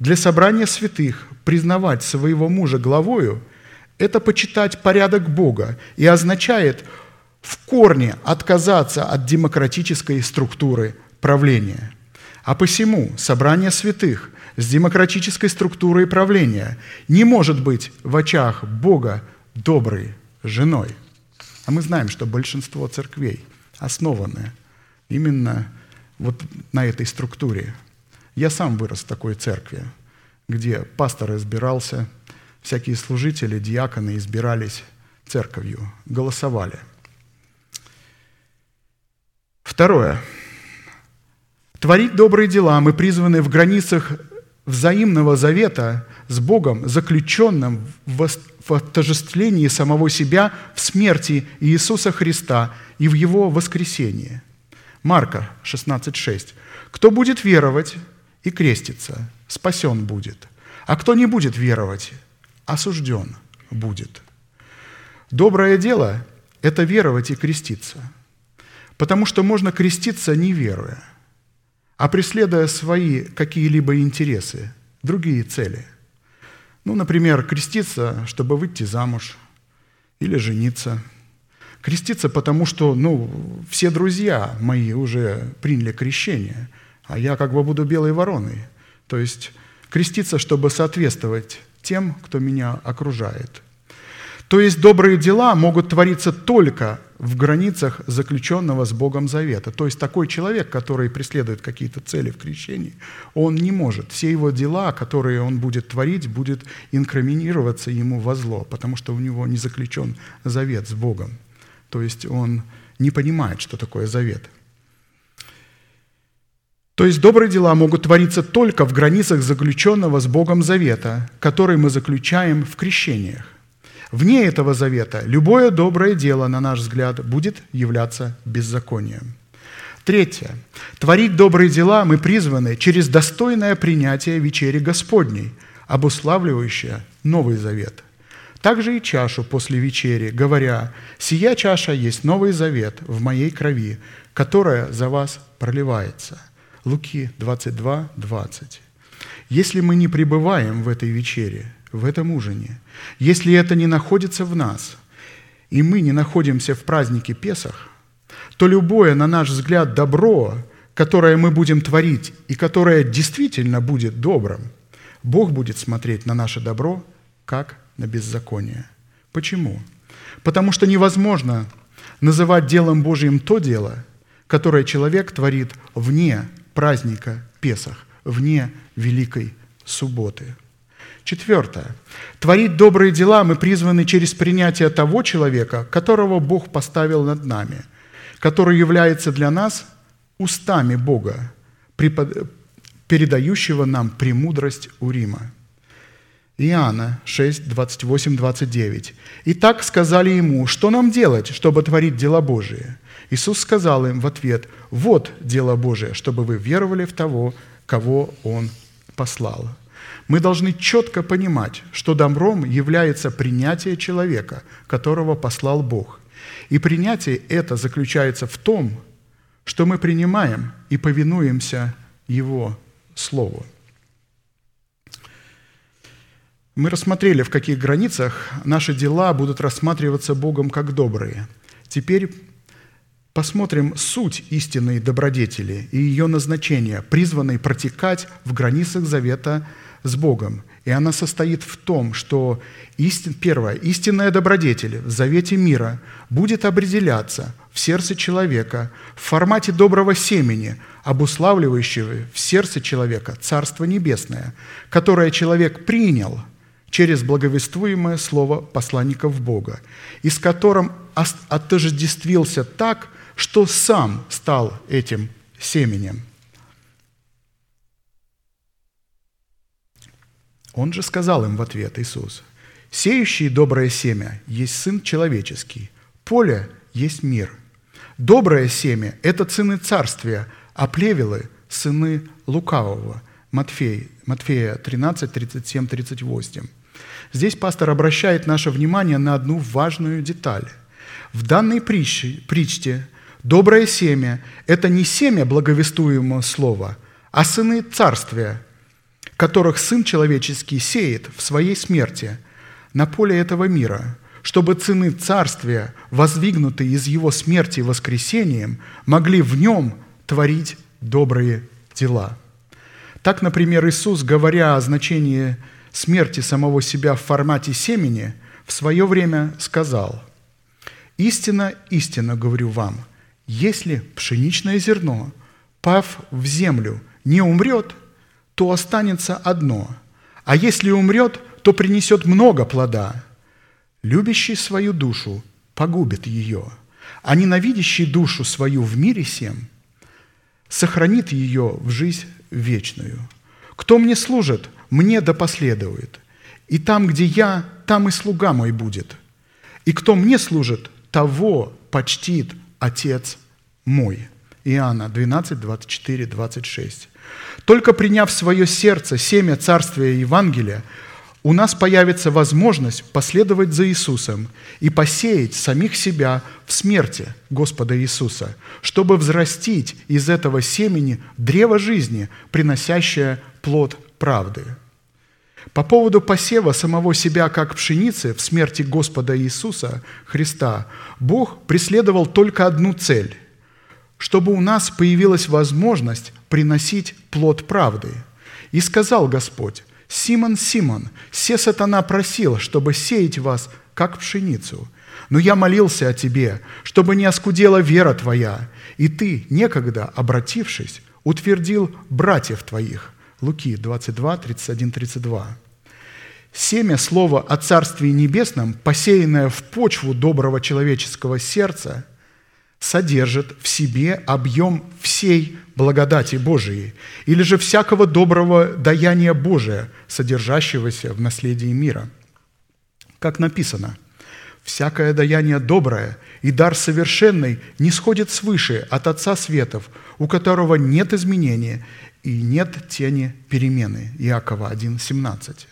Для собрания святых признавать своего мужа главою – это почитать порядок Бога и означает в корне отказаться от демократической структуры правления. А посему собрание святых с демократической структурой правления не может быть в очах Бога доброй женой. А мы знаем, что большинство церквей основаны именно вот на этой структуре. Я сам вырос в такой церкви, где пастор избирался, всякие служители, диаконы избирались церковью, голосовали. Второе. Творить добрые дела мы призваны в границах взаимного завета с Богом, заключенным в отождествлении самого себя в смерти Иисуса Христа и в Его воскресении. Марка 16,6. «Кто будет веровать и креститься, спасен будет, а кто не будет веровать, осужден будет». Доброе дело – это веровать и креститься, потому что можно креститься не веруя, а преследуя свои какие-либо интересы, другие цели. Ну, например, креститься, чтобы выйти замуж или жениться. Креститься, потому что, ну, все друзья мои уже приняли крещение, а я как бы буду белой вороной. То есть креститься, чтобы соответствовать тем, кто меня окружает – то есть добрые дела могут твориться только в границах заключенного с Богом завета. То есть такой человек, который преследует какие-то цели в крещении, он не может. Все его дела, которые он будет творить, будет инкриминироваться ему во зло, потому что у него не заключен завет с Богом. То есть он не понимает, что такое завет. То есть добрые дела могут твориться только в границах заключенного с Богом завета, который мы заключаем в крещениях. Вне этого завета любое доброе дело, на наш взгляд, будет являться беззаконием. Третье. Творить добрые дела мы призваны через достойное принятие вечери Господней, обуславливающее Новый Завет. Также и чашу после вечери, говоря, «Сия чаша есть Новый Завет в моей крови, которая за вас проливается». Луки 22, 20. Если мы не пребываем в этой вечере – в этом ужине. Если это не находится в нас, и мы не находимся в празднике Песах, то любое, на наш взгляд, добро, которое мы будем творить и которое действительно будет добрым, Бог будет смотреть на наше добро как на беззаконие. Почему? Потому что невозможно называть делом Божьим то дело, которое человек творит вне праздника Песах, вне Великой Субботы. Четвертое. Творить добрые дела мы призваны через принятие того человека, которого Бог поставил над нами, который является для нас устами Бога, передающего нам премудрость Урима. Иоанна 6, 28, 29. «И так сказали ему, что нам делать, чтобы творить дела Божие?» Иисус сказал им в ответ, «Вот дело Божие, чтобы вы веровали в того, кого Он послал». Мы должны четко понимать, что добром является принятие человека, которого послал Бог. И принятие это заключается в том, что мы принимаем и повинуемся Его Слову. Мы рассмотрели, в каких границах наши дела будут рассматриваться Богом как добрые. Теперь посмотрим суть истинной добродетели и ее назначение, призванной протекать в границах завета с Богом. И она состоит в том, что истин, первое, истинная добродетель в завете мира будет определяться в сердце человека в формате доброго семени, обуславливающего в сердце человека Царство Небесное, которое человек принял через благовествуемое слово посланников Бога, и с которым отождествился так, что сам стал этим семенем – Он же сказал им в ответ, Иисус, «Сеющий доброе семя есть Сын Человеческий, поле есть мир. Доброе семя – это сыны царствия, а плевелы – сыны лукавого». Матфея, Матфея 13, 37, 38. Здесь пастор обращает наше внимание на одну важную деталь. В данной притче, притче доброе семя – это не семя благовествуемого слова, а сыны царствия – которых Сын Человеческий сеет в своей смерти на поле этого мира, чтобы цены царствия, воздвигнутые из Его смерти воскресением, могли в Нем творить добрые дела. Так, например, Иисус, говоря о значении смерти самого себя в формате семени, в свое время сказал, «Истина, истинно говорю вам, если пшеничное зерно, пав в землю, не умрет, то останется одно, а если умрет, то принесет много плода. Любящий свою душу погубит ее, а ненавидящий душу свою в мире сем сохранит ее в жизнь вечную. Кто мне служит, мне да последует. И там, где я, там и слуга мой будет. И кто мне служит, того почтит Отец мой». Иоанна 12, 24, 26. Только приняв в свое сердце семя Царствия Евангелия, у нас появится возможность последовать за Иисусом и посеять самих себя в смерти Господа Иисуса, чтобы взрастить из этого семени древо жизни, приносящее плод правды. По поводу посева самого себя как пшеницы в смерти Господа Иисуса Христа Бог преследовал только одну цель – чтобы у нас появилась возможность приносить плод правды. И сказал Господь, «Симон, Симон, все сатана просил, чтобы сеять вас, как пшеницу. Но я молился о тебе, чтобы не оскудела вера твоя, и ты, некогда обратившись, утвердил братьев твоих». Луки 22, 31, 32. Семя слова о Царстве Небесном, посеянное в почву доброго человеческого сердца, содержит в себе объем всей благодати Божией или же всякого доброго даяния Божия, содержащегося в наследии мира. Как написано, «Всякое даяние доброе и дар совершенный не сходит свыше от Отца Светов, у которого нет изменения и нет тени перемены». Иакова 1,17.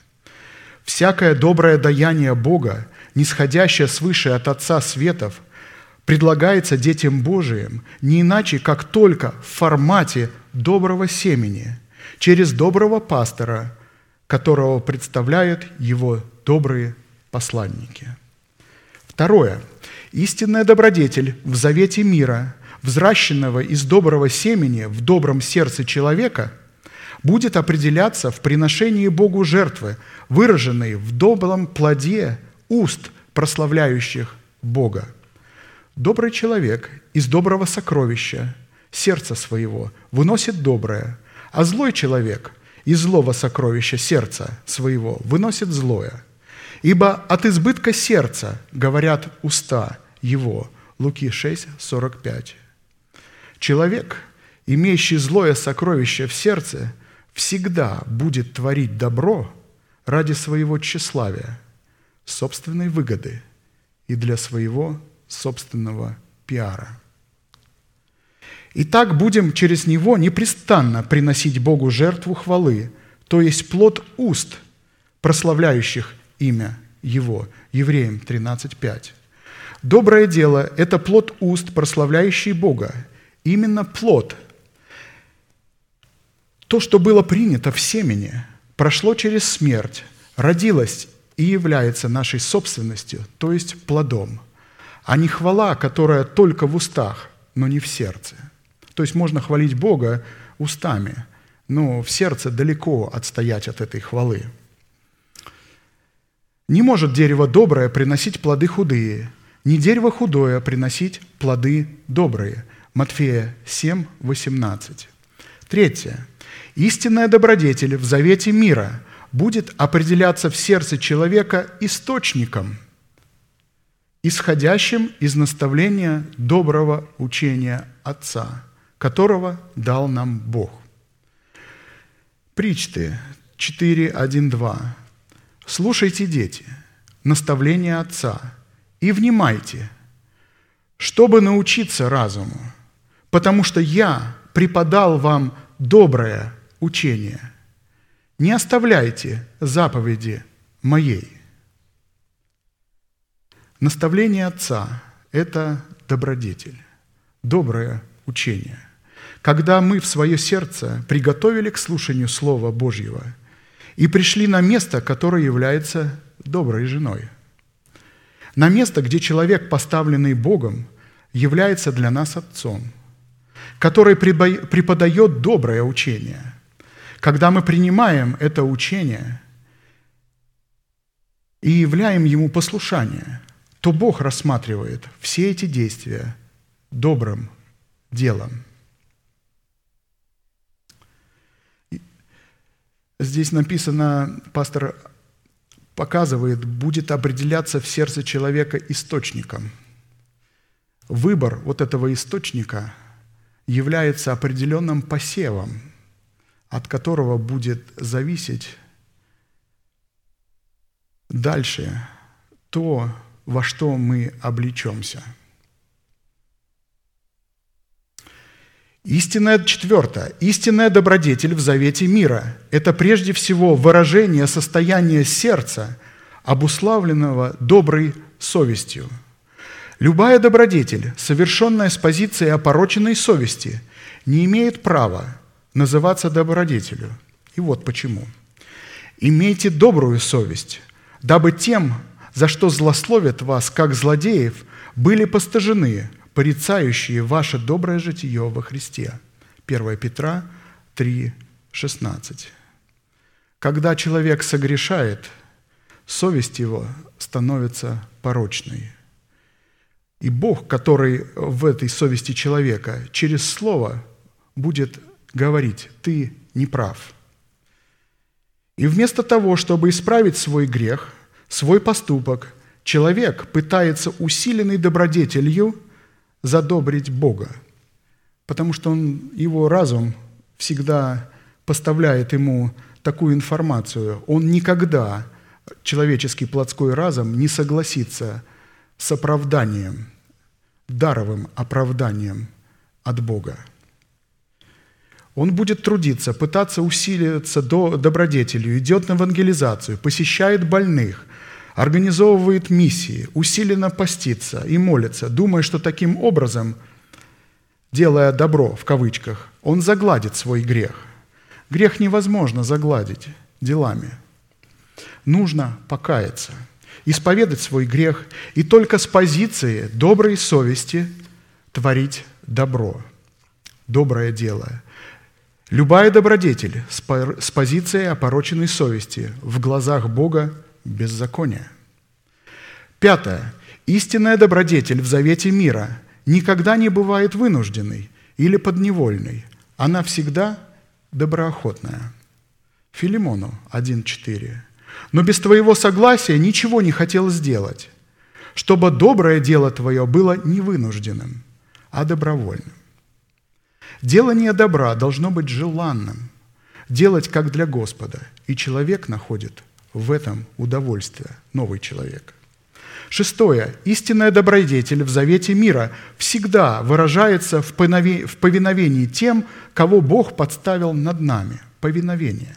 «Всякое доброе даяние Бога, нисходящее свыше от Отца Светов – предлагается детям Божиим не иначе, как только в формате доброго семени, через доброго пастора, которого представляют его добрые посланники. Второе. Истинная добродетель в завете мира, взращенного из доброго семени в добром сердце человека, будет определяться в приношении Богу жертвы, выраженной в добром плоде уст, прославляющих Бога. Добрый человек из доброго сокровища, сердца своего, выносит доброе, а злой человек из злого сокровища сердца своего выносит злое. Ибо от избытка сердца говорят уста его. Луки 6, 45. Человек, имеющий злое сокровище в сердце, всегда будет творить добро ради своего тщеславия, собственной выгоды и для своего собственного пиара. Итак, будем через него непрестанно приносить Богу жертву хвалы, то есть плод уст, прославляющих имя Его. Евреям 13.5. Доброе дело – это плод уст, прославляющий Бога. Именно плод. То, что было принято в семени, прошло через смерть, родилось и является нашей собственностью, то есть плодом – а не хвала, которая только в устах, но не в сердце. То есть можно хвалить Бога устами, но в сердце далеко отстоять от этой хвалы. Не может дерево доброе приносить плоды худые, не дерево худое приносить плоды добрые. Матфея 7, 18. Третье. Истинная добродетель в завете мира будет определяться в сердце человека источником – исходящим из наставления доброго учения Отца, которого дал нам Бог. Причты 4.1.2. «Слушайте, дети, наставление Отца, и внимайте, чтобы научиться разуму, потому что я преподал вам доброе учение. Не оставляйте заповеди моей». Наставление Отца – это добродетель, доброе учение. Когда мы в свое сердце приготовили к слушанию Слова Божьего и пришли на место, которое является доброй женой, на место, где человек, поставленный Богом, является для нас Отцом, который препо- преподает доброе учение. Когда мы принимаем это учение и являем ему послушание, то Бог рассматривает все эти действия добрым делом. Здесь написано, пастор показывает, будет определяться в сердце человека источником. Выбор вот этого источника является определенным посевом, от которого будет зависеть дальше то, во что мы облечемся. Истинная, четвертое, истинная добродетель в завете мира – это прежде всего выражение состояния сердца, обуславленного доброй совестью. Любая добродетель, совершенная с позиции опороченной совести, не имеет права называться добродетелью. И вот почему. «Имейте добрую совесть, дабы тем, за что злословят вас, как злодеев, были постажены, порицающие ваше доброе житие во Христе». 1 Петра 3, 16. Когда человек согрешает, совесть его становится порочной. И Бог, который в этой совести человека через слово будет говорить, ты не прав. И вместо того, чтобы исправить свой грех, свой поступок, человек пытается усиленной добродетелью задобрить Бога, потому что он, его разум всегда поставляет ему такую информацию. Он никогда, человеческий плотской разум, не согласится с оправданием, даровым оправданием от Бога. Он будет трудиться, пытаться усилиться до добродетелью, идет на евангелизацию, посещает больных, организовывает миссии, усиленно постится и молится, думая, что таким образом, делая добро в кавычках, он загладит свой грех. Грех невозможно загладить делами. Нужно покаяться, исповедать свой грех и только с позиции доброй совести творить добро, доброе дело. Любая добродетель с позиции опороченной совести в глазах Бога – беззакония. Пятое. Истинная добродетель в завете мира никогда не бывает вынужденной или подневольной. Она всегда доброохотная. Филимону 1.4. «Но без твоего согласия ничего не хотел сделать, чтобы доброе дело твое было не вынужденным, а добровольным». Делание добра должно быть желанным, делать как для Господа, и человек находит в этом удовольствие, новый человек. Шестое. Истинная добродетель в завете мира всегда выражается в повиновении тем, кого Бог подставил над нами. Повиновение.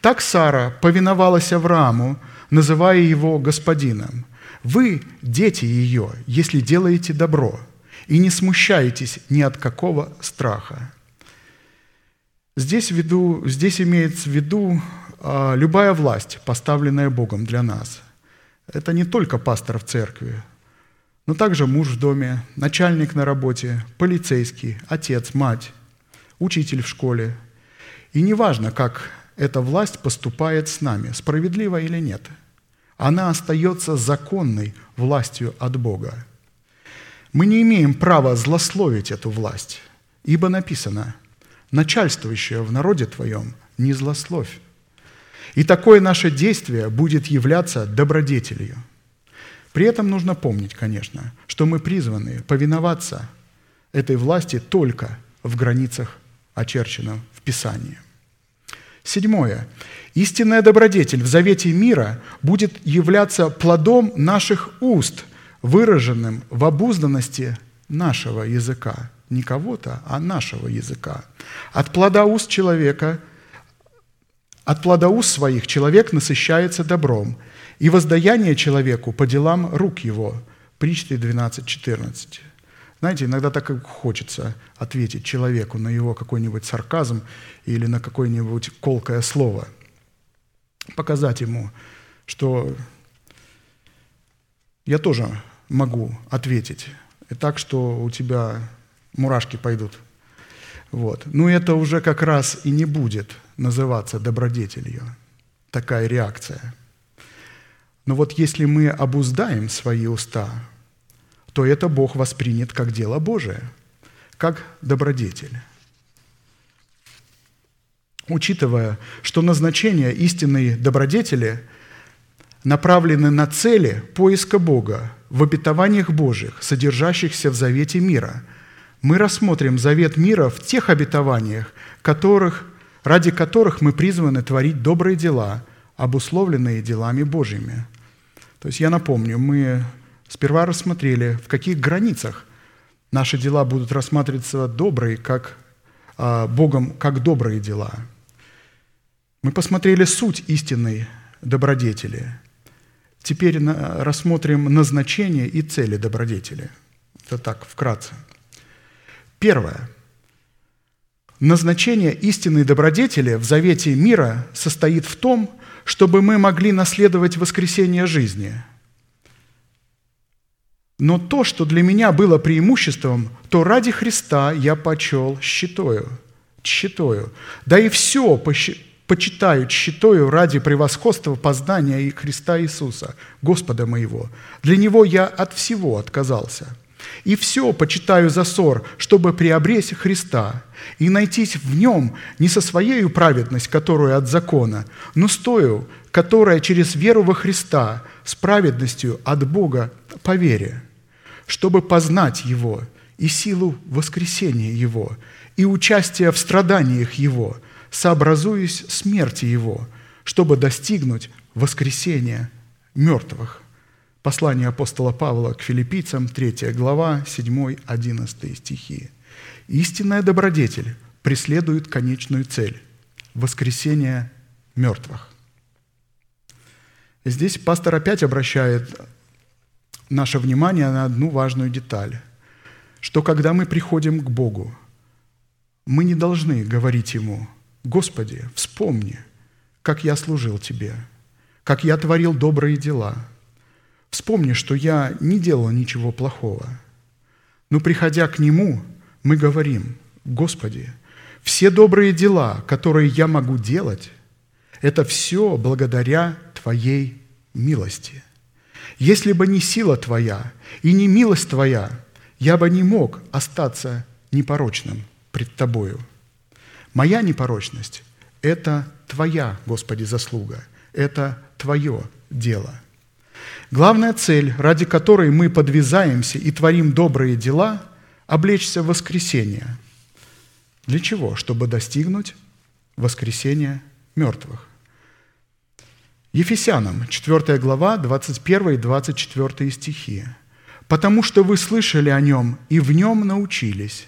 Так Сара повиновалась Аврааму, называя его господином. Вы – дети ее, если делаете добро, и не смущаетесь ни от какого страха. Здесь, виду, здесь имеется в виду а, любая власть, поставленная Богом для нас, это не только пастор в церкви, но также муж в доме, начальник на работе, полицейский, отец, мать, учитель в школе. И неважно, как эта власть поступает с нами, справедливо или нет, она остается законной властью от Бога. Мы не имеем права злословить эту власть, ибо написано, начальствующее в народе твоем не злословь. И такое наше действие будет являться добродетелью. При этом нужно помнить, конечно, что мы призваны повиноваться этой власти только в границах, очерченных в Писании. Седьмое. Истинная добродетель в завете мира будет являться плодом наших уст, выраженным в обузданности нашего языка. Не кого-то, а нашего языка. От плода уст человека от плода уст своих человек насыщается добром, и воздаяние человеку по делам рук его». Притчи 12.14. Знаете, иногда так и хочется ответить человеку на его какой-нибудь сарказм или на какое-нибудь колкое слово. Показать ему, что я тоже могу ответить. И так, что у тебя мурашки пойдут. Вот. Ну, это уже как раз и не будет называться добродетелью, такая реакция. Но вот если мы обуздаем свои уста, то это Бог воспринят как дело Божие, как добродетель. Учитывая, что назначение истинной добродетели направлены на цели поиска Бога в обетованиях Божьих, содержащихся в завете мира, мы рассмотрим завет мира в тех обетованиях, которых, ради которых мы призваны творить добрые дела, обусловленные делами Божьими. То есть я напомню, мы сперва рассмотрели, в каких границах наши дела будут рассматриваться добрые, как а, Богом, как добрые дела. Мы посмотрели суть истинной добродетели. Теперь рассмотрим назначение и цели добродетели. Это так, вкратце. Первое. Назначение истинной добродетели в завете мира состоит в том, чтобы мы могли наследовать воскресение жизни – но то, что для меня было преимуществом, то ради Христа я почел щитою, щитою. Да и все почитаю щитою ради превосходства познания и Христа Иисуса, Господа моего. Для Него я от всего отказался. И все почитаю за ссор, чтобы приобрести Христа и найтись в Нем не со своей праведность, которую от закона, но с тою, которая через веру во Христа, с праведностью от Бога по вере чтобы познать Его и силу воскресения Его, и участие в страданиях Его, сообразуясь смерти Его, чтобы достигнуть воскресения мертвых. Послание апостола Павла к филиппийцам, 3 глава, 7-11 стихи. Истинная добродетель преследует конечную цель – воскресение мертвых. Здесь пастор опять обращает наше внимание на одну важную деталь, что когда мы приходим к Богу, мы не должны говорить Ему, «Господи, вспомни, как я служил Тебе, как я творил добрые дела. Вспомни, что я не делал ничего плохого». Но приходя к Нему, мы говорим, «Господи, все добрые дела, которые я могу делать, это все благодаря Твоей милости – если бы не сила Твоя и не милость Твоя, я бы не мог остаться непорочным пред Тобою. Моя непорочность – это Твоя, Господи, заслуга, это Твое дело. Главная цель, ради которой мы подвязаемся и творим добрые дела – облечься в воскресение. Для чего? Чтобы достигнуть воскресения мертвых. Ефесянам, 4 глава, 21 и 24 стихи. «Потому что вы слышали о нем и в нем научились,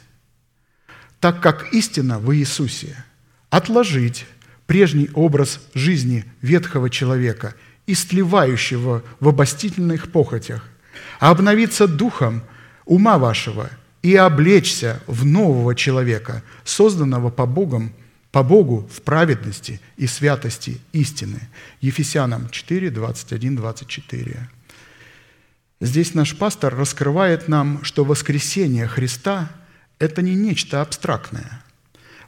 так как истина в Иисусе, отложить прежний образ жизни ветхого человека, истлевающего в обостительных похотях, а обновиться духом ума вашего и облечься в нового человека, созданного по Богом по Богу в праведности и святости истины. Ефесянам 4, 21, 24. Здесь наш пастор раскрывает нам, что воскресение Христа – это не нечто абстрактное.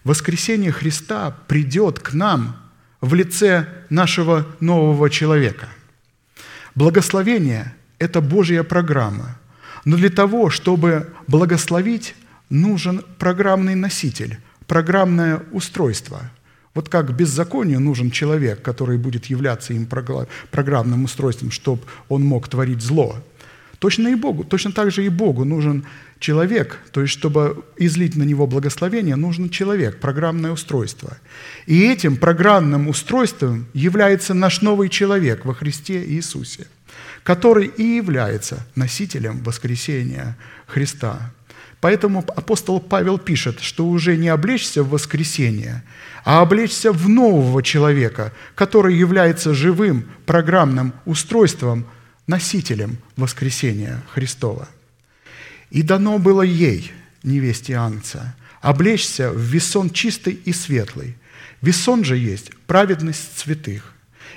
Воскресение Христа придет к нам в лице нашего нового человека. Благословение – это Божья программа. Но для того, чтобы благословить, нужен программный носитель – программное устройство. Вот как беззаконию нужен человек, который будет являться им программным устройством, чтобы он мог творить зло. Точно и Богу, точно так же и Богу нужен человек, то есть чтобы излить на него благословение, нужен человек, программное устройство. И этим программным устройством является наш новый человек во Христе Иисусе, который и является носителем воскресения Христа. Поэтому апостол Павел пишет, что уже не облечься в воскресение, а облечься в нового человека, который является живым программным устройством, носителем воскресения Христова. И дано было ей, невесте Анца, облечься в весон чистый и светлый. Весон же есть праведность святых.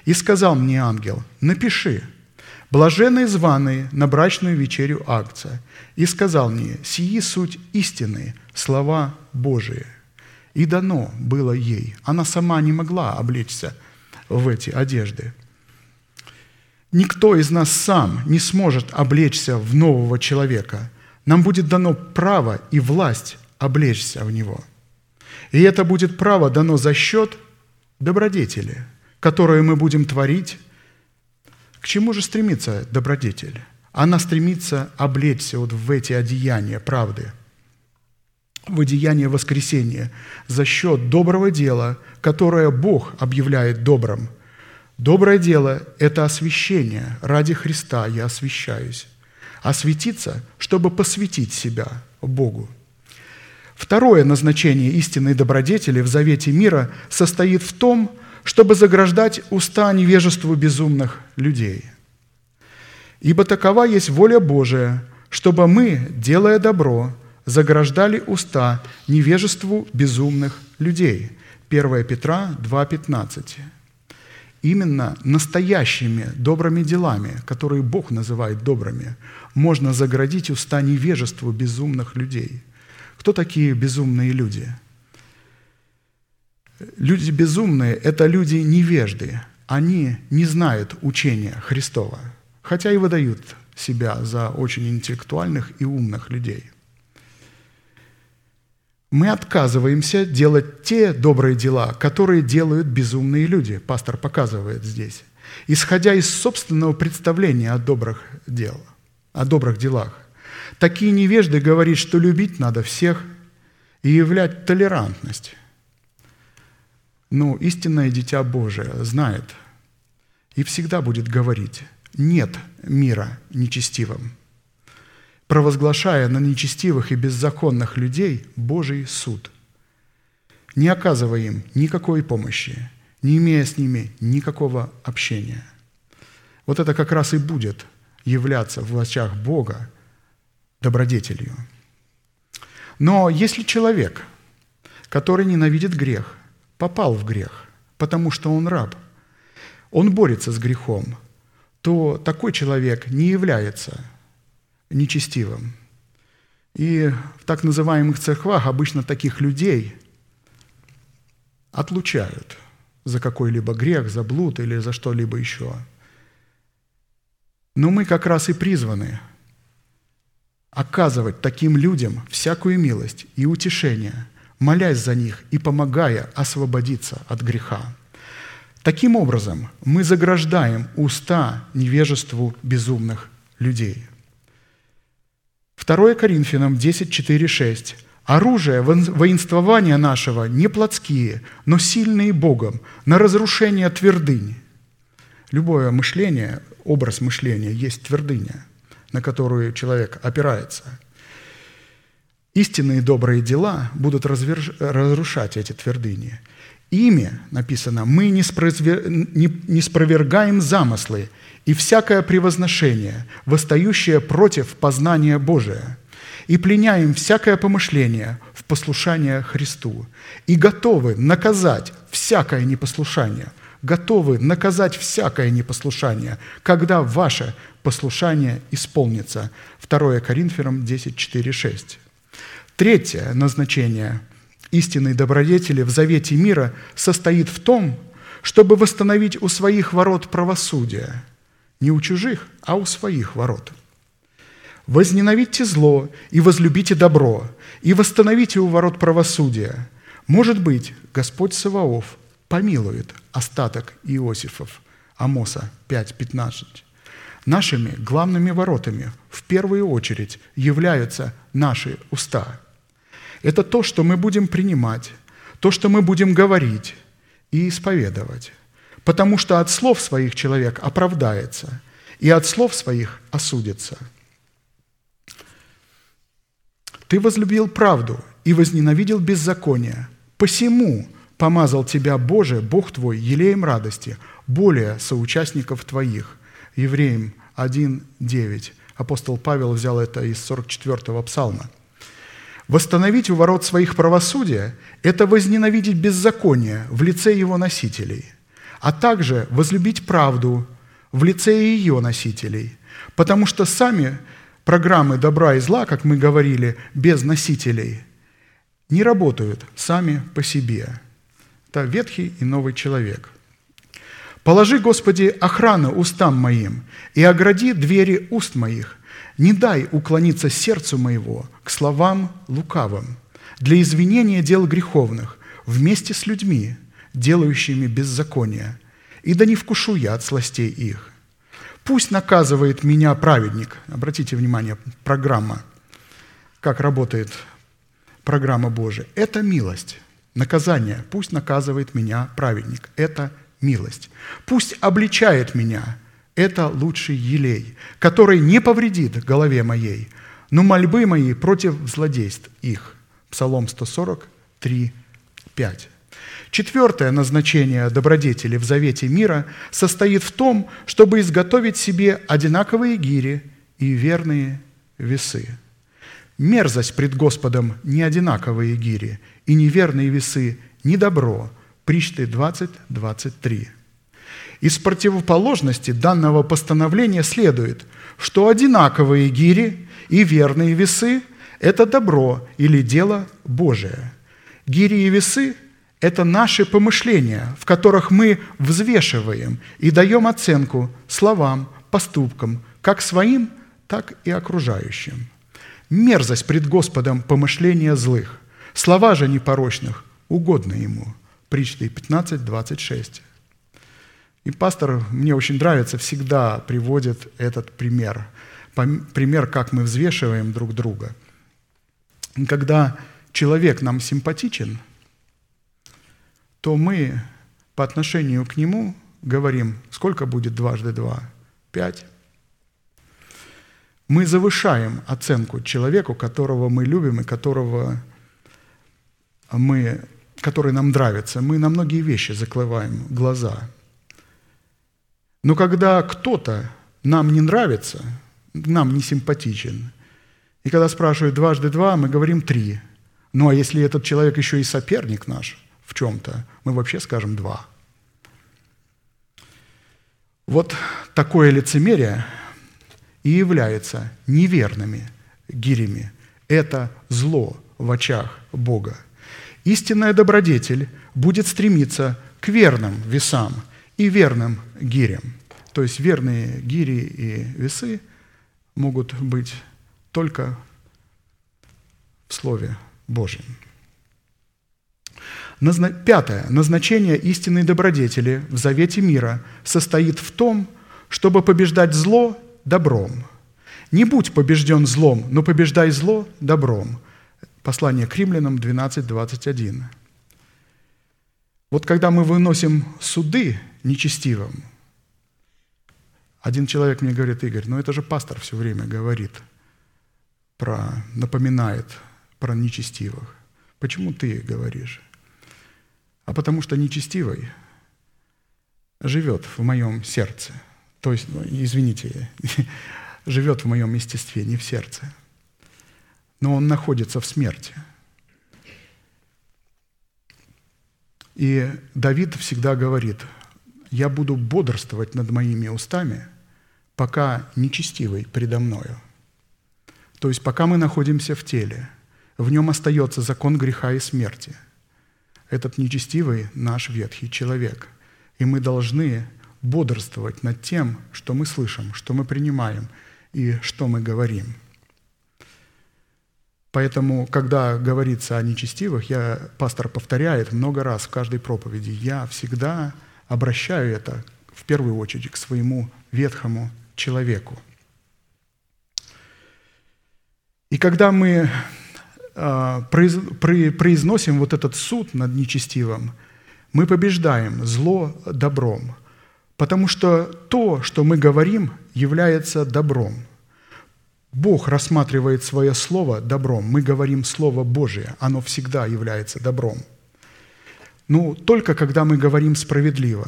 И сказал мне ангел, напиши – Блаженные званые на брачную вечерю акция. И сказал мне, сии суть истины, слова Божии. и дано было ей. Она сама не могла облечься в эти одежды. Никто из нас сам не сможет облечься в нового человека. Нам будет дано право и власть облечься в него. И это будет право дано за счет добродетели, которые мы будем творить. К чему же стремится добродетель? Она стремится облечься вот в эти одеяния правды, в одеяние воскресения за счет доброго дела, которое Бог объявляет добрым. Доброе дело – это освящение. Ради Христа я освящаюсь. Осветиться, чтобы посвятить себя Богу. Второе назначение истинной добродетели в завете мира состоит в том, чтобы заграждать уста невежеству безумных людей. Ибо такова есть воля Божия, чтобы мы, делая добро, заграждали уста невежеству безумных людей. 1 Петра 2,15. Именно настоящими добрыми делами, которые Бог называет добрыми, можно заградить уста невежеству безумных людей – кто такие безумные люди? Люди безумные – это люди невежды. Они не знают учения Христова, хотя и выдают себя за очень интеллектуальных и умных людей. Мы отказываемся делать те добрые дела, которые делают безумные люди, пастор показывает здесь, исходя из собственного представления о добрых делах, о добрых делах. Такие невежды говорят, что любить надо всех и являть толерантность. Но истинное Дитя Божие знает и всегда будет говорить «нет мира нечестивым», провозглашая на нечестивых и беззаконных людей Божий суд, не оказывая им никакой помощи, не имея с ними никакого общения. Вот это как раз и будет являться в очах Бога добродетелью. Но если человек, который ненавидит грех, попал в грех, потому что он раб, он борется с грехом, то такой человек не является нечестивым. И в так называемых церквах обычно таких людей отлучают за какой-либо грех, за блуд или за что-либо еще. Но мы как раз и призваны – оказывать таким людям всякую милость и утешение, молясь за них и помогая освободиться от греха. Таким образом, мы заграждаем уста невежеству безумных людей. 2 Коринфянам 10, 4, 6. «Оружие воинствования нашего не плотские, но сильные Богом, на разрушение твердынь». Любое мышление, образ мышления есть твердыня – на которую человек опирается. Истинные добрые дела будут разверж... разрушать эти твердыни. Ими, написано, мы не, спрозвер... не... не спровергаем замыслы и всякое превозношение, восстающее против познания Божия, и пленяем всякое помышление в послушание Христу, и готовы наказать всякое непослушание – готовы наказать всякое непослушание, когда ваше послушание исполнится. 2 Коринфянам 10, 4, 6. Третье назначение истинной добродетели в завете мира состоит в том, чтобы восстановить у своих ворот правосудие. Не у чужих, а у своих ворот. «Возненавидьте зло и возлюбите добро, и восстановите у ворот правосудия. Может быть, Господь Саваоф помилует остаток Иосифов». Амоса 5.15. Нашими главными воротами в первую очередь являются наши уста. Это то, что мы будем принимать, то, что мы будем говорить и исповедовать. Потому что от слов своих человек оправдается, и от слов своих осудится. Ты возлюбил правду и возненавидел беззаконие. Посему помазал тебя, Боже, Бог твой, елеем радости, более соучастников твоих – Евреям 1.9. Апостол Павел взял это из 44-го псалма. «Восстановить у ворот своих правосудия – это возненавидеть беззаконие в лице его носителей, а также возлюбить правду в лице ее носителей, потому что сами программы добра и зла, как мы говорили, без носителей, не работают сами по себе. Это ветхий и новый человек. Положи, Господи, охрану устам моим и огради двери уст моих. Не дай уклониться сердцу моего к словам лукавым, для извинения дел греховных, вместе с людьми, делающими беззаконие, и да не вкушу я от сластей их. Пусть наказывает меня праведник. Обратите внимание, программа, как работает программа Божия. Это милость. Наказание. Пусть наказывает меня праведник. Это милость. Пусть обличает меня. Это лучший елей, который не повредит голове моей, но мольбы мои против злодейств их. Псалом 143, 5. Четвертое назначение добродетели в завете мира состоит в том, чтобы изготовить себе одинаковые гири и верные весы. Мерзость пред Господом не одинаковые гири, и неверные весы не добро. Причты 20, 23. Из противоположности данного постановления следует, что одинаковые гири и верные весы – это добро или дело Божие. Гири и весы – это наши помышления, в которых мы взвешиваем и даем оценку словам, поступкам, как своим, так и окружающим. Мерзость пред Господом помышления злых, слова же непорочных угодно Ему. Притчи 15, 26. И пастор, мне очень нравится, всегда приводит этот пример. Пример, как мы взвешиваем друг друга. Когда человек нам симпатичен, то мы по отношению к нему говорим, сколько будет дважды два? Пять. Мы завышаем оценку человеку, которого мы любим и которого мы, который нам нравится. Мы на многие вещи закрываем глаза – но когда кто-то нам не нравится, нам не симпатичен, и когда спрашивают дважды два, мы говорим три. Ну а если этот человек еще и соперник наш в чем-то, мы вообще скажем два. Вот такое лицемерие и является неверными гирями. Это зло в очах Бога. Истинная добродетель будет стремиться к верным весам – и верным гирям. То есть верные гири и весы могут быть только в Слове Божьем. Пятое. Назначение истинной добродетели в завете мира состоит в том, чтобы побеждать зло добром. Не будь побежден злом, но побеждай зло добром. Послание к римлянам 12, 21. Вот когда мы выносим суды нечестивым, один человек мне говорит, Игорь, ну это же пастор все время говорит, про, напоминает про нечестивых. Почему ты говоришь? А потому что нечестивый живет в моем сердце. То есть, ну, извините, живет в моем естестве, не в сердце. Но он находится в смерти – И Давид всегда говорит, я буду бодрствовать над моими устами, пока нечестивый предо мною. То есть пока мы находимся в теле, в нем остается закон греха и смерти. Этот нечестивый наш ветхий человек. И мы должны бодрствовать над тем, что мы слышим, что мы принимаем и что мы говорим – Поэтому, когда говорится о нечестивых, я, пастор повторяет много раз в каждой проповеди, я всегда обращаю это в первую очередь к своему ветхому человеку. И когда мы а, произносим вот этот суд над нечестивым, мы побеждаем зло добром, потому что то, что мы говорим, является добром – Бог рассматривает свое слово добром. Мы говорим Слово Божие, оно всегда является добром. Ну, только когда мы говорим справедливо.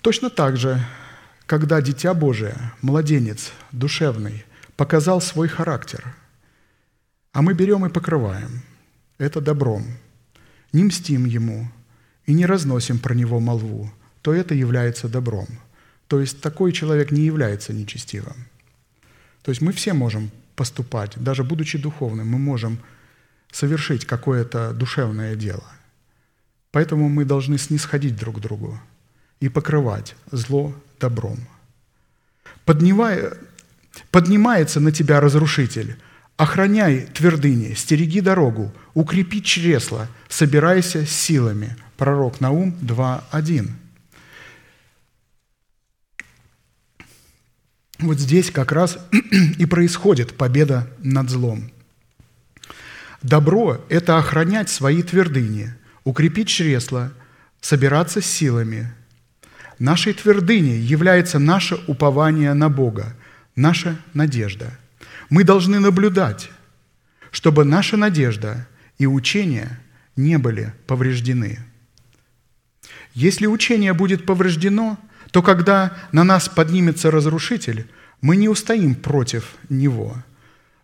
Точно так же, когда Дитя Божие, младенец, душевный, показал свой характер, а мы берем и покрываем это добром, не мстим ему и не разносим про него молву – то это является добром. То есть такой человек не является нечестивым. То есть мы все можем поступать, даже будучи духовным, мы можем совершить какое-то душевное дело. Поэтому мы должны снисходить друг к другу и покрывать зло добром. Поднимая, поднимается на тебя разрушитель, охраняй твердыни, стереги дорогу, укрепи чресла, собирайся силами. Пророк Наум 2.1. Вот здесь как раз и происходит победа над злом. Добро – это охранять свои твердыни, укрепить чресла, собираться с силами. Нашей твердыней является наше упование на Бога, наша надежда. Мы должны наблюдать, чтобы наша надежда и учение не были повреждены. Если учение будет повреждено – то когда на нас поднимется разрушитель, мы не устоим против него.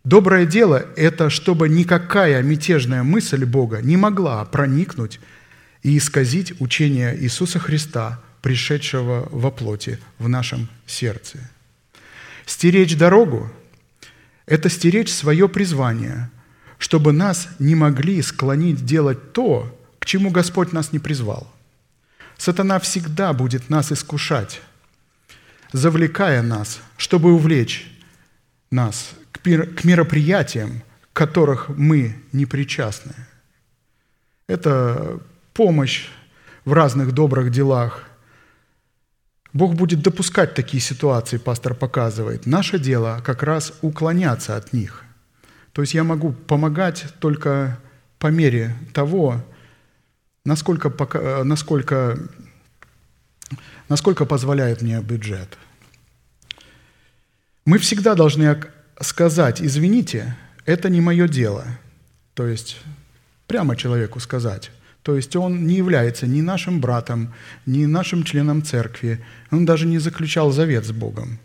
Доброе дело – это чтобы никакая мятежная мысль Бога не могла проникнуть и исказить учение Иисуса Христа, пришедшего во плоти в нашем сердце. Стеречь дорогу – это стеречь свое призвание, чтобы нас не могли склонить делать то, к чему Господь нас не призвал – Сатана всегда будет нас искушать, завлекая нас, чтобы увлечь нас к мероприятиям, которых мы не причастны. Это помощь в разных добрых делах. Бог будет допускать такие ситуации, пастор показывает. Наше дело как раз уклоняться от них. То есть я могу помогать только по мере того, насколько, пока, насколько, насколько позволяет мне бюджет. Мы всегда должны сказать, извините, это не мое дело. То есть прямо человеку сказать. То есть он не является ни нашим братом, ни нашим членом церкви. Он даже не заключал завет с Богом.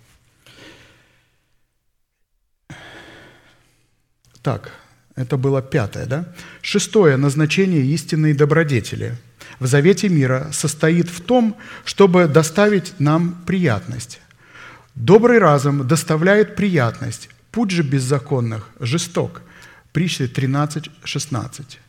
Так, это было пятое, да? Шестое назначение истинной добродетели в завете мира состоит в том, чтобы доставить нам приятность. Добрый разум доставляет приятность, путь же беззаконных жесток. Притча 13, 16.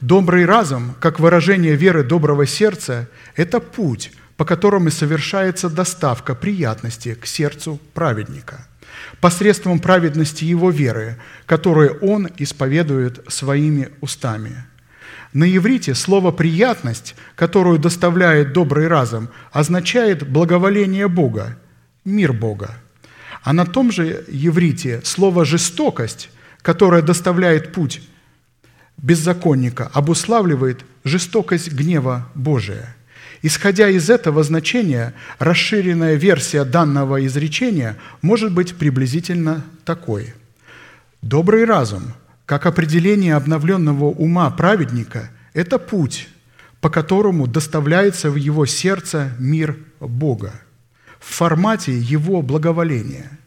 Добрый разум, как выражение веры доброго сердца, это путь, по которому совершается доставка приятности к сердцу праведника – посредством праведности его веры, которую он исповедует своими устами. На иврите слово «приятность», которую доставляет добрый разум, означает благоволение Бога, мир Бога. А на том же иврите слово «жестокость», которое доставляет путь беззаконника, обуславливает жестокость гнева Божия – Исходя из этого значения, расширенная версия данного изречения может быть приблизительно такой. Добрый разум, как определение обновленного ума праведника, это путь, по которому доставляется в его сердце мир Бога в формате его благоволения.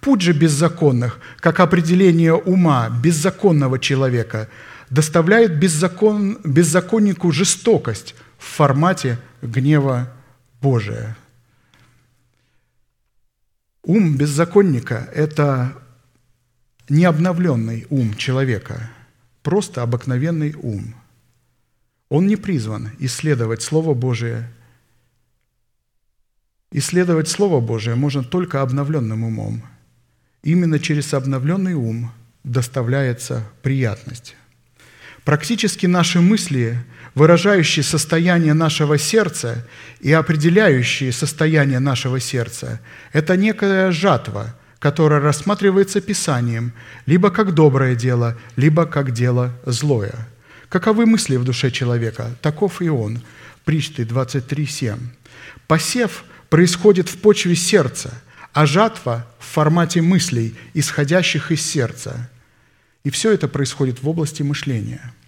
Путь же беззаконных, как определение ума беззаконного человека, доставляет беззакон, беззаконнику жестокость в формате гнева Божия. Ум беззаконника – это не обновленный ум человека, просто обыкновенный ум. Он не призван исследовать Слово Божие. Исследовать Слово Божие можно только обновленным умом. Именно через обновленный ум доставляется приятность. Практически наши мысли выражающие состояние нашего сердца и определяющие состояние нашего сердца, это некая жатва, которая рассматривается Писанием либо как доброе дело, либо как дело злое. Каковы мысли в душе человека? Таков и он. Причты 23.7. Посев происходит в почве сердца, а жатва в формате мыслей, исходящих из сердца. И все это происходит в области мышления –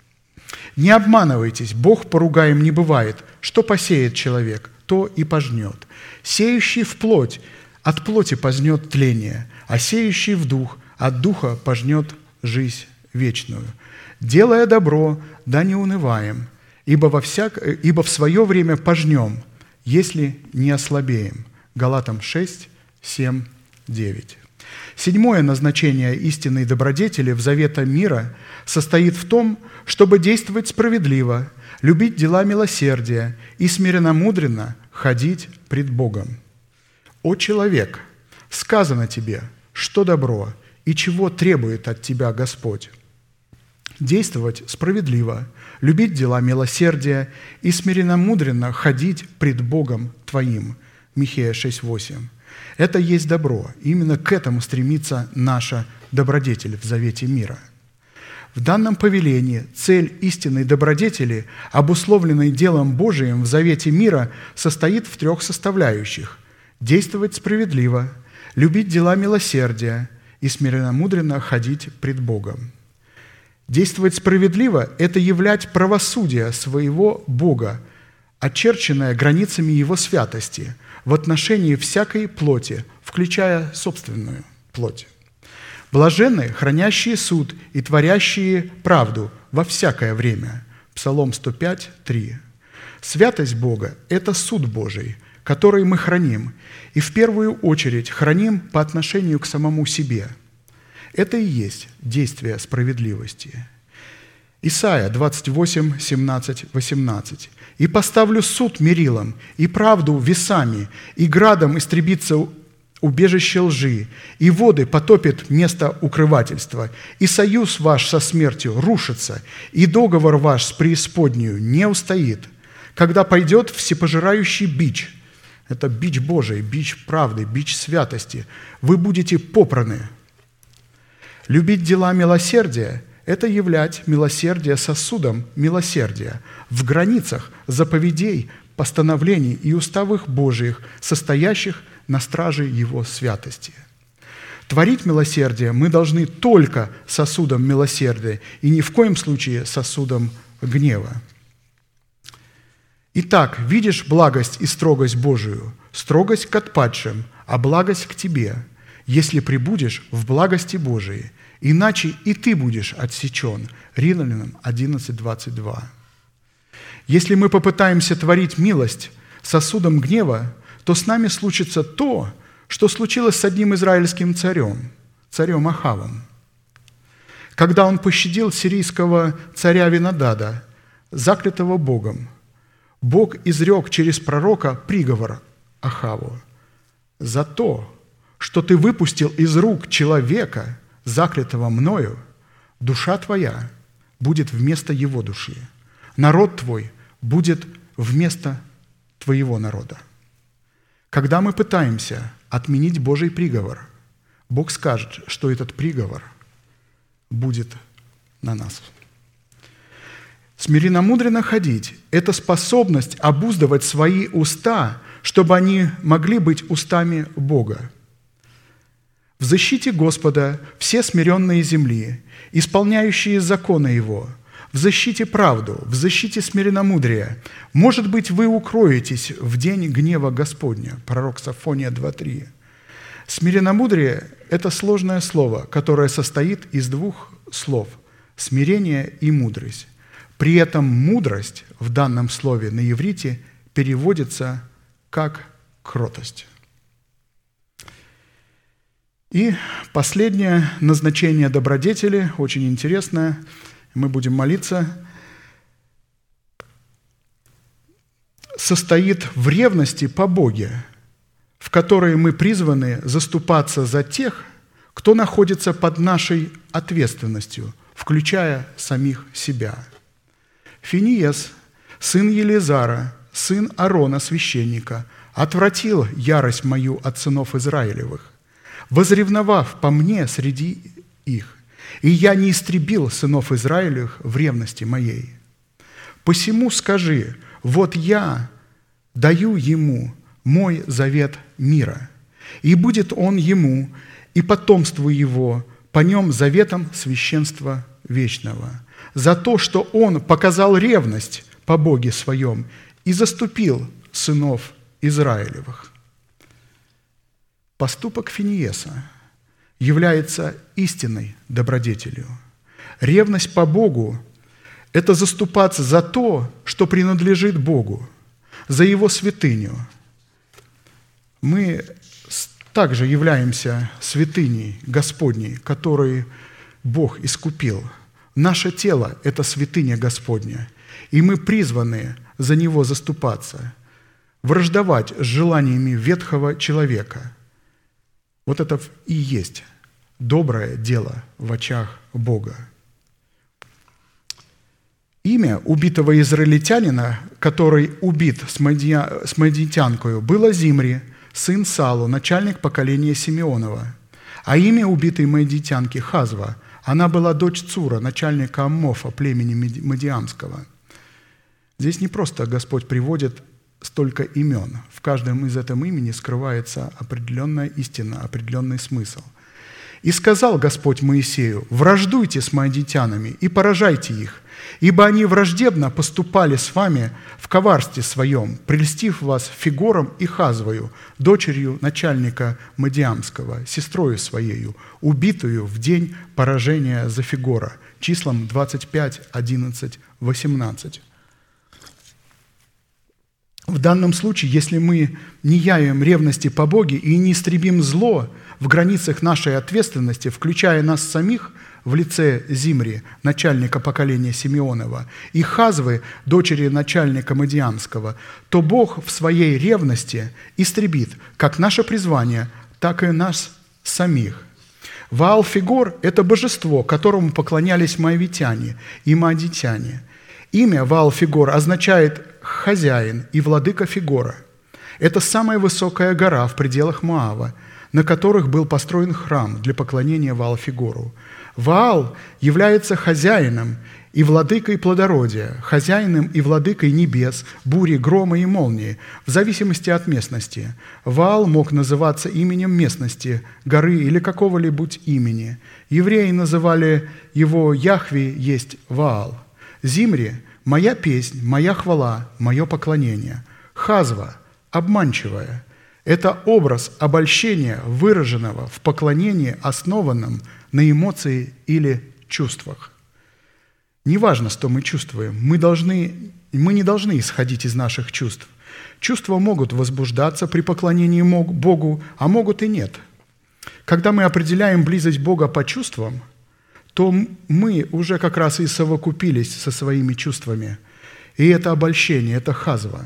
не обманывайтесь, Бог поругаем не бывает. Что посеет человек, то и пожнет. Сеющий в плоть, от плоти познет тление, а сеющий в дух, от духа пожнет жизнь вечную. Делая добро, да не унываем, ибо, во всяк... ибо в свое время пожнем, если не ослабеем. Галатам 6, 7, 9. Седьмое назначение истинной добродетели в завета мира состоит в том, чтобы действовать справедливо, любить дела милосердия и смиренно-мудренно ходить пред Богом. «О человек, сказано тебе, что добро и чего требует от тебя Господь. Действовать справедливо, любить дела милосердия и смиренно-мудренно ходить пред Богом твоим». Михея 6,8. Это есть добро. Именно к этому стремится наша добродетель в завете мира. В данном повелении цель истинной добродетели, обусловленной делом Божиим в завете мира, состоит в трех составляющих – действовать справедливо, любить дела милосердия и смиренно-мудренно ходить пред Богом. Действовать справедливо – это являть правосудие своего Бога, очерченное границами Его святости – в отношении всякой плоти, включая собственную плоть. Блаженны, хранящие суд и творящие правду во всякое время. Псалом 105, 3. Святость Бога – это суд Божий, который мы храним, и в первую очередь храним по отношению к самому себе. Это и есть действие справедливости. Исайя 28, 17, 18 и поставлю суд мерилом, и правду весами, и градом истребится убежище лжи, и воды потопит место укрывательства, и союз ваш со смертью рушится, и договор ваш с преисподнюю не устоит, когда пойдет всепожирающий бич, это бич Божий, бич правды, бич святости, вы будете попраны. Любить дела милосердия – это являть милосердие сосудом милосердия в границах заповедей, постановлений и уставых Божиих, состоящих на страже Его святости. Творить милосердие мы должны только сосудом милосердия и ни в коем случае сосудом гнева. Итак, видишь благость и строгость Божию, строгость к отпадшим, а благость к тебе, если прибудешь в благости Божией – иначе и ты будешь отсечен. Римлянам 11.22. Если мы попытаемся творить милость сосудом гнева, то с нами случится то, что случилось с одним израильским царем, царем Ахавом. Когда он пощадил сирийского царя Винодада, заклятого Богом, Бог изрек через пророка приговор Ахаву за то, что ты выпустил из рук человека – заклятого мною, душа твоя будет вместо его души. Народ твой будет вместо твоего народа. Когда мы пытаемся отменить Божий приговор, Бог скажет, что этот приговор будет на нас. Смиренно-мудренно ходить – это способность обуздывать свои уста, чтобы они могли быть устами Бога – в защите Господа все смиренные земли, исполняющие законы Его, в защите правду, в защите смиренномудрия. Может быть, вы укроетесь в день гнева Господня. Пророк Сафония 2.3. Смиренномудрие – это сложное слово, которое состоит из двух слов – смирение и мудрость. При этом мудрость в данном слове на иврите переводится как кротость. И последнее назначение добродетели, очень интересное, мы будем молиться, состоит в ревности по Боге, в которой мы призваны заступаться за тех, кто находится под нашей ответственностью, включая самих себя. Финиес, сын Елизара, сын Арона, священника, отвратил ярость мою от сынов Израилевых, возревновав по мне среди их, и я не истребил сынов Израилевых в ревности моей. Посему скажи, вот я даю ему мой завет мира, и будет он ему и потомству его по нем заветом священства вечного, за то, что он показал ревность по Боге своем и заступил сынов Израилевых. Поступок Финиеса является истинной добродетелью. Ревность по Богу – это заступаться за то, что принадлежит Богу, за Его святыню. Мы также являемся святыней Господней, которые Бог искупил. Наше тело – это святыня Господня, и мы призваны за него заступаться, враждовать с желаниями ветхого человека. Вот это и есть доброе дело в очах Бога. Имя убитого израильтянина, который убит с, мадия, мадитянкою, было Зимри, сын Салу, начальник поколения Симеонова. А имя убитой мадитянки Хазва, она была дочь Цура, начальника Аммофа, племени Мадиамского. Здесь не просто Господь приводит столько имен. В каждом из этом имени скрывается определенная истина, определенный смысл. «И сказал Господь Моисею, враждуйте с моедитянами и поражайте их, ибо они враждебно поступали с вами в коварстве своем, прельстив вас Фигором и Хазвою, дочерью начальника Мадиамского, сестрою своею, убитую в день поражения за Фигора, числом 25, 11, 18. В данном случае, если мы не явим ревности по Боге и не истребим зло в границах нашей ответственности, включая нас самих в лице Зимри, начальника поколения Симеонова, и Хазвы, дочери начальника Мадиамского, то Бог в своей ревности истребит как наше призвание, так и нас самих. Ваал-Фигор – это божество, которому поклонялись моавитяне и маадитяне. Имя Ваал-Фигор означает хозяин и владыка Фигора. Это самая высокая гора в пределах Моава, на которых был построен храм для поклонения Ваал-Фигору. Ваал является хозяином и владыкой плодородия, хозяином и владыкой небес, бури, грома и молнии, в зависимости от местности. Ваал мог называться именем местности, горы или какого-либо имени. Евреи называли его Яхви есть Ваал. Зимри – Моя песнь, моя хвала, мое поклонение. Хазва, обманчивая, это образ обольщения, выраженного в поклонении, основанном на эмоции или чувствах. Неважно, что мы чувствуем, мы, должны, мы не должны исходить из наших чувств. Чувства могут возбуждаться при поклонении Богу, а могут и нет. Когда мы определяем близость Бога по чувствам – то мы уже как раз и совокупились со своими чувствами. И это обольщение, это хазва.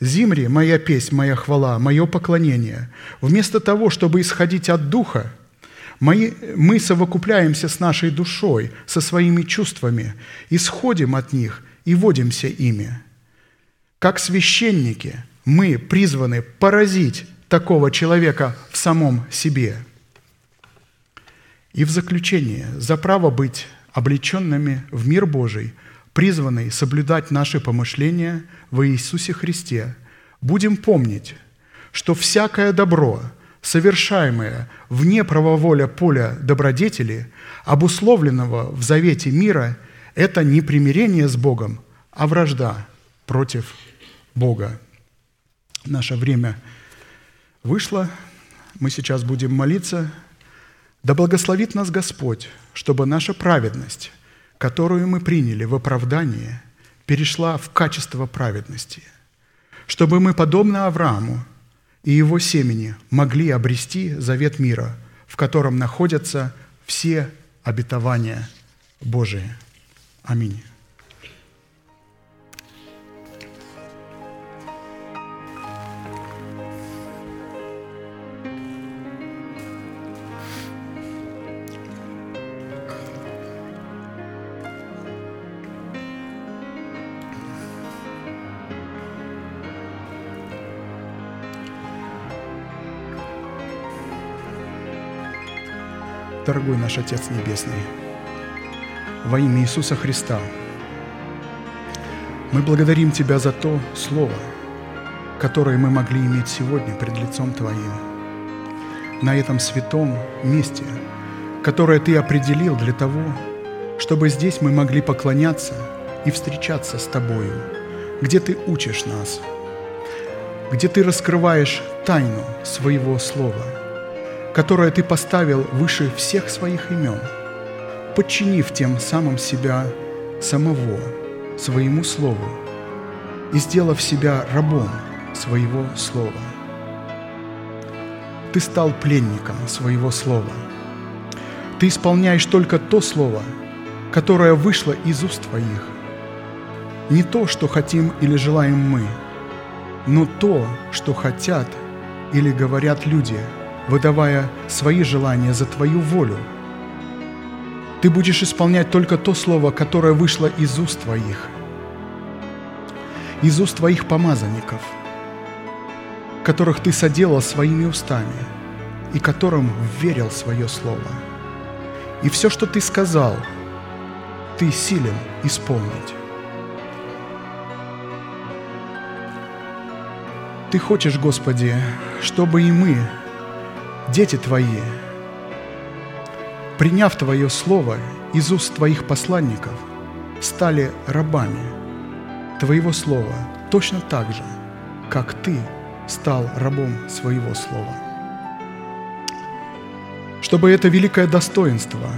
Зимри – моя песнь, моя хвала, мое поклонение. Вместо того, чтобы исходить от Духа, мы, совокупляемся с нашей душой, со своими чувствами, исходим от них и водимся ими. Как священники мы призваны поразить такого человека в самом себе – и в заключение, за право быть облеченными в мир Божий, призванный соблюдать наши помышления во Иисусе Христе, будем помнить, что всякое добро, совершаемое вне правоволя поля добродетели, обусловленного в завете мира, это не примирение с Богом, а вражда против Бога. Наше время вышло. Мы сейчас будем молиться – да благословит нас Господь, чтобы наша праведность, которую мы приняли в оправдание, перешла в качество праведности, чтобы мы, подобно Аврааму и его семени, могли обрести завет мира, в котором находятся все обетования Божии. Аминь. Дорогой наш Отец Небесный, во имя Иисуса Христа, мы благодарим Тебя за то Слово, которое мы могли иметь сегодня пред лицом Твоим, на этом святом месте, которое Ты определил для того, чтобы здесь мы могли поклоняться и встречаться с Тобою, где Ты учишь нас, где Ты раскрываешь тайну своего Слова – которое Ты поставил выше всех своих имен, подчинив тем самым себя самого, своему Слову, и сделав себя рабом своего Слова. ты стал пленником своего слова. Ты исполняешь только то слово, которое вышло из уст твоих. Не то, что хотим или желаем мы, но то, что хотят или говорят люди, выдавая свои желания за твою волю. Ты будешь исполнять только то слово, которое вышло из уст твоих, из уст твоих помазанников – которых ты соделал своими устами и которым верил свое слово. И все, что ты сказал, ты силен исполнить. Ты хочешь, Господи, чтобы и мы, дети Твои, приняв Твое Слово из уст Твоих посланников, стали рабами Твоего Слова точно так же, как Ты – стал рабом своего слова. Чтобы это великое достоинство,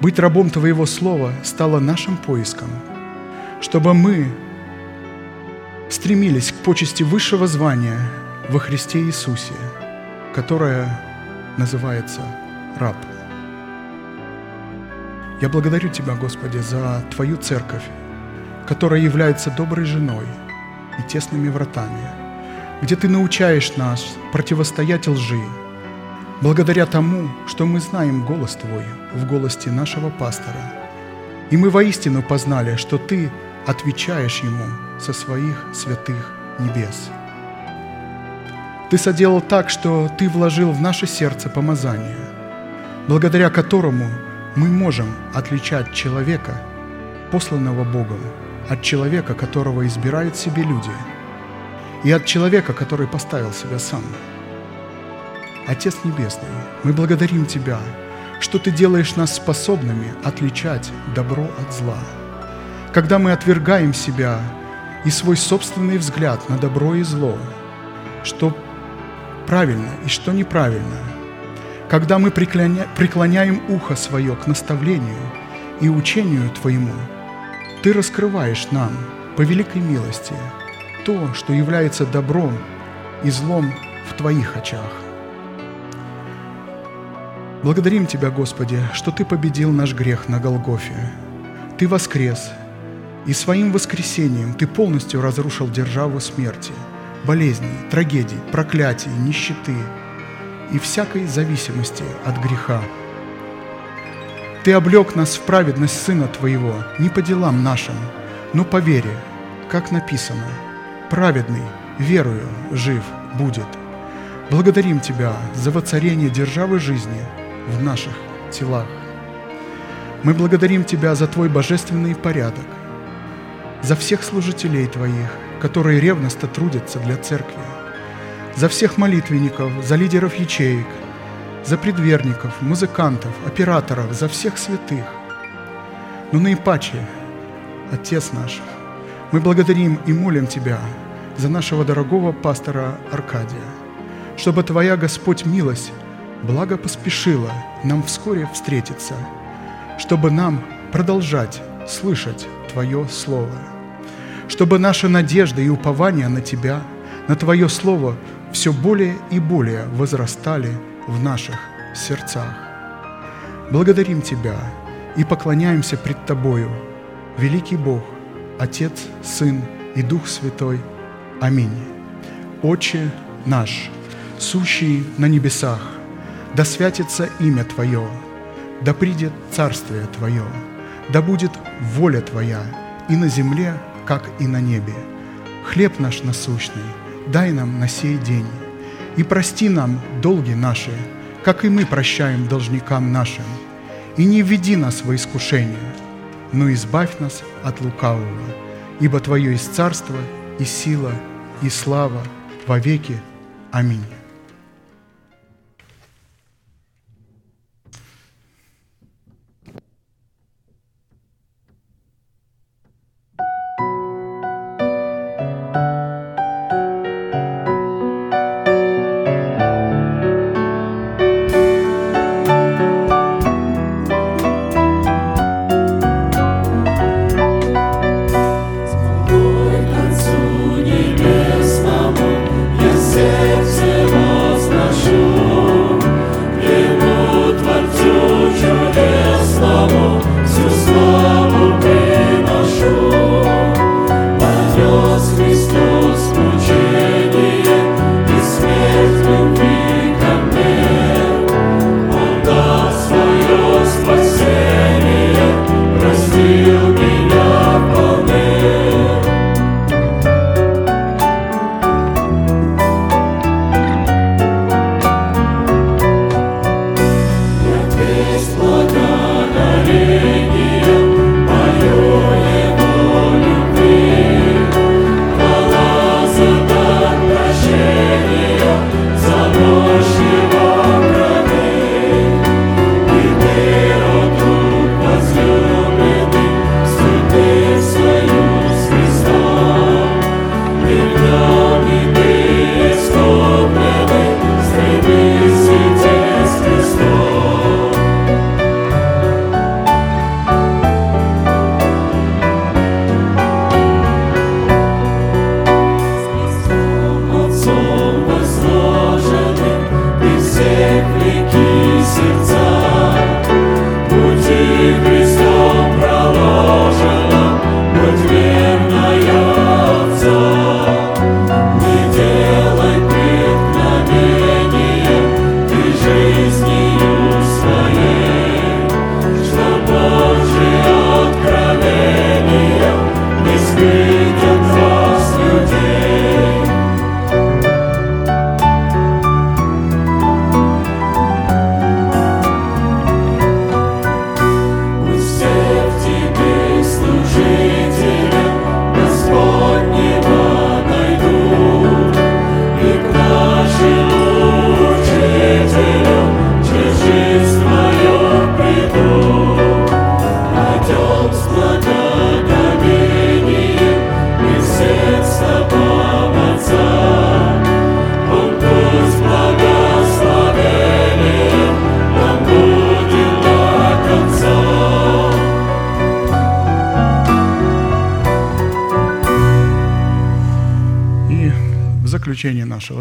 быть рабом Твоего Слова, стало нашим поиском, чтобы мы стремились к почести высшего звания во Христе Иисусе, которое называется раб. Я благодарю Тебя, Господи, за Твою церковь, которая является доброй женой и тесными вратами – где Ты научаешь нас противостоять лжи, благодаря тому, что мы знаем голос Твой в голосе нашего пастора. И мы воистину познали, что Ты отвечаешь Ему со своих святых небес. Ты соделал так, что Ты вложил в наше сердце помазание, благодаря которому мы можем отличать человека, посланного Богом, от человека, которого избирают себе люди – и от человека, который поставил себя сам. Отец Небесный, мы благодарим Тебя, что Ты делаешь нас способными отличать добро от зла. Когда мы отвергаем себя и свой собственный взгляд на добро и зло, что правильно и что неправильно, когда мы преклоняем ухо свое к наставлению и учению Твоему, Ты раскрываешь нам по великой милости – то, что является добром и злом в Твоих очах. Благодарим Тебя, Господи, что Ты победил наш грех на Голгофе. Ты воскрес, и своим воскресением Ты полностью разрушил державу смерти, болезней, трагедий, проклятий, нищеты и всякой зависимости от греха. Ты облег нас в праведность Сына Твоего не по делам нашим, но по вере, как написано – праведный, верою жив будет. Благодарим Тебя за воцарение державы жизни в наших телах. Мы благодарим Тебя за Твой божественный порядок, за всех служителей Твоих, которые ревностно трудятся для церкви, за всех молитвенников, за лидеров ячеек, за предверников, музыкантов, операторов, за всех святых. Но наипаче, Отец наш, мы благодарим и молим Тебя за нашего дорогого пастора Аркадия, чтобы Твоя, Господь, милость благо поспешила нам вскоре встретиться, чтобы нам продолжать слышать Твое Слово, чтобы наша надежда и упование на Тебя, на Твое Слово все более и более возрастали в наших сердцах. Благодарим Тебя и поклоняемся пред Тобою, великий Бог – Отец, Сын и Дух Святой. Аминь. Отче наш, сущий на небесах, да святится имя Твое, да придет Царствие Твое, да будет воля Твоя и на земле, как и на небе. Хлеб наш насущный дай нам на сей день, и прости нам долги наши, как и мы прощаем должникам нашим, и не введи нас во искушение, но избавь нас от лукавого, ибо Твое есть царство и сила и слава во веки. Аминь.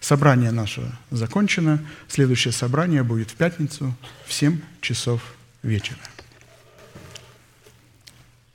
Собрание наше закончено. Следующее собрание будет в пятницу в 7 часов вечера.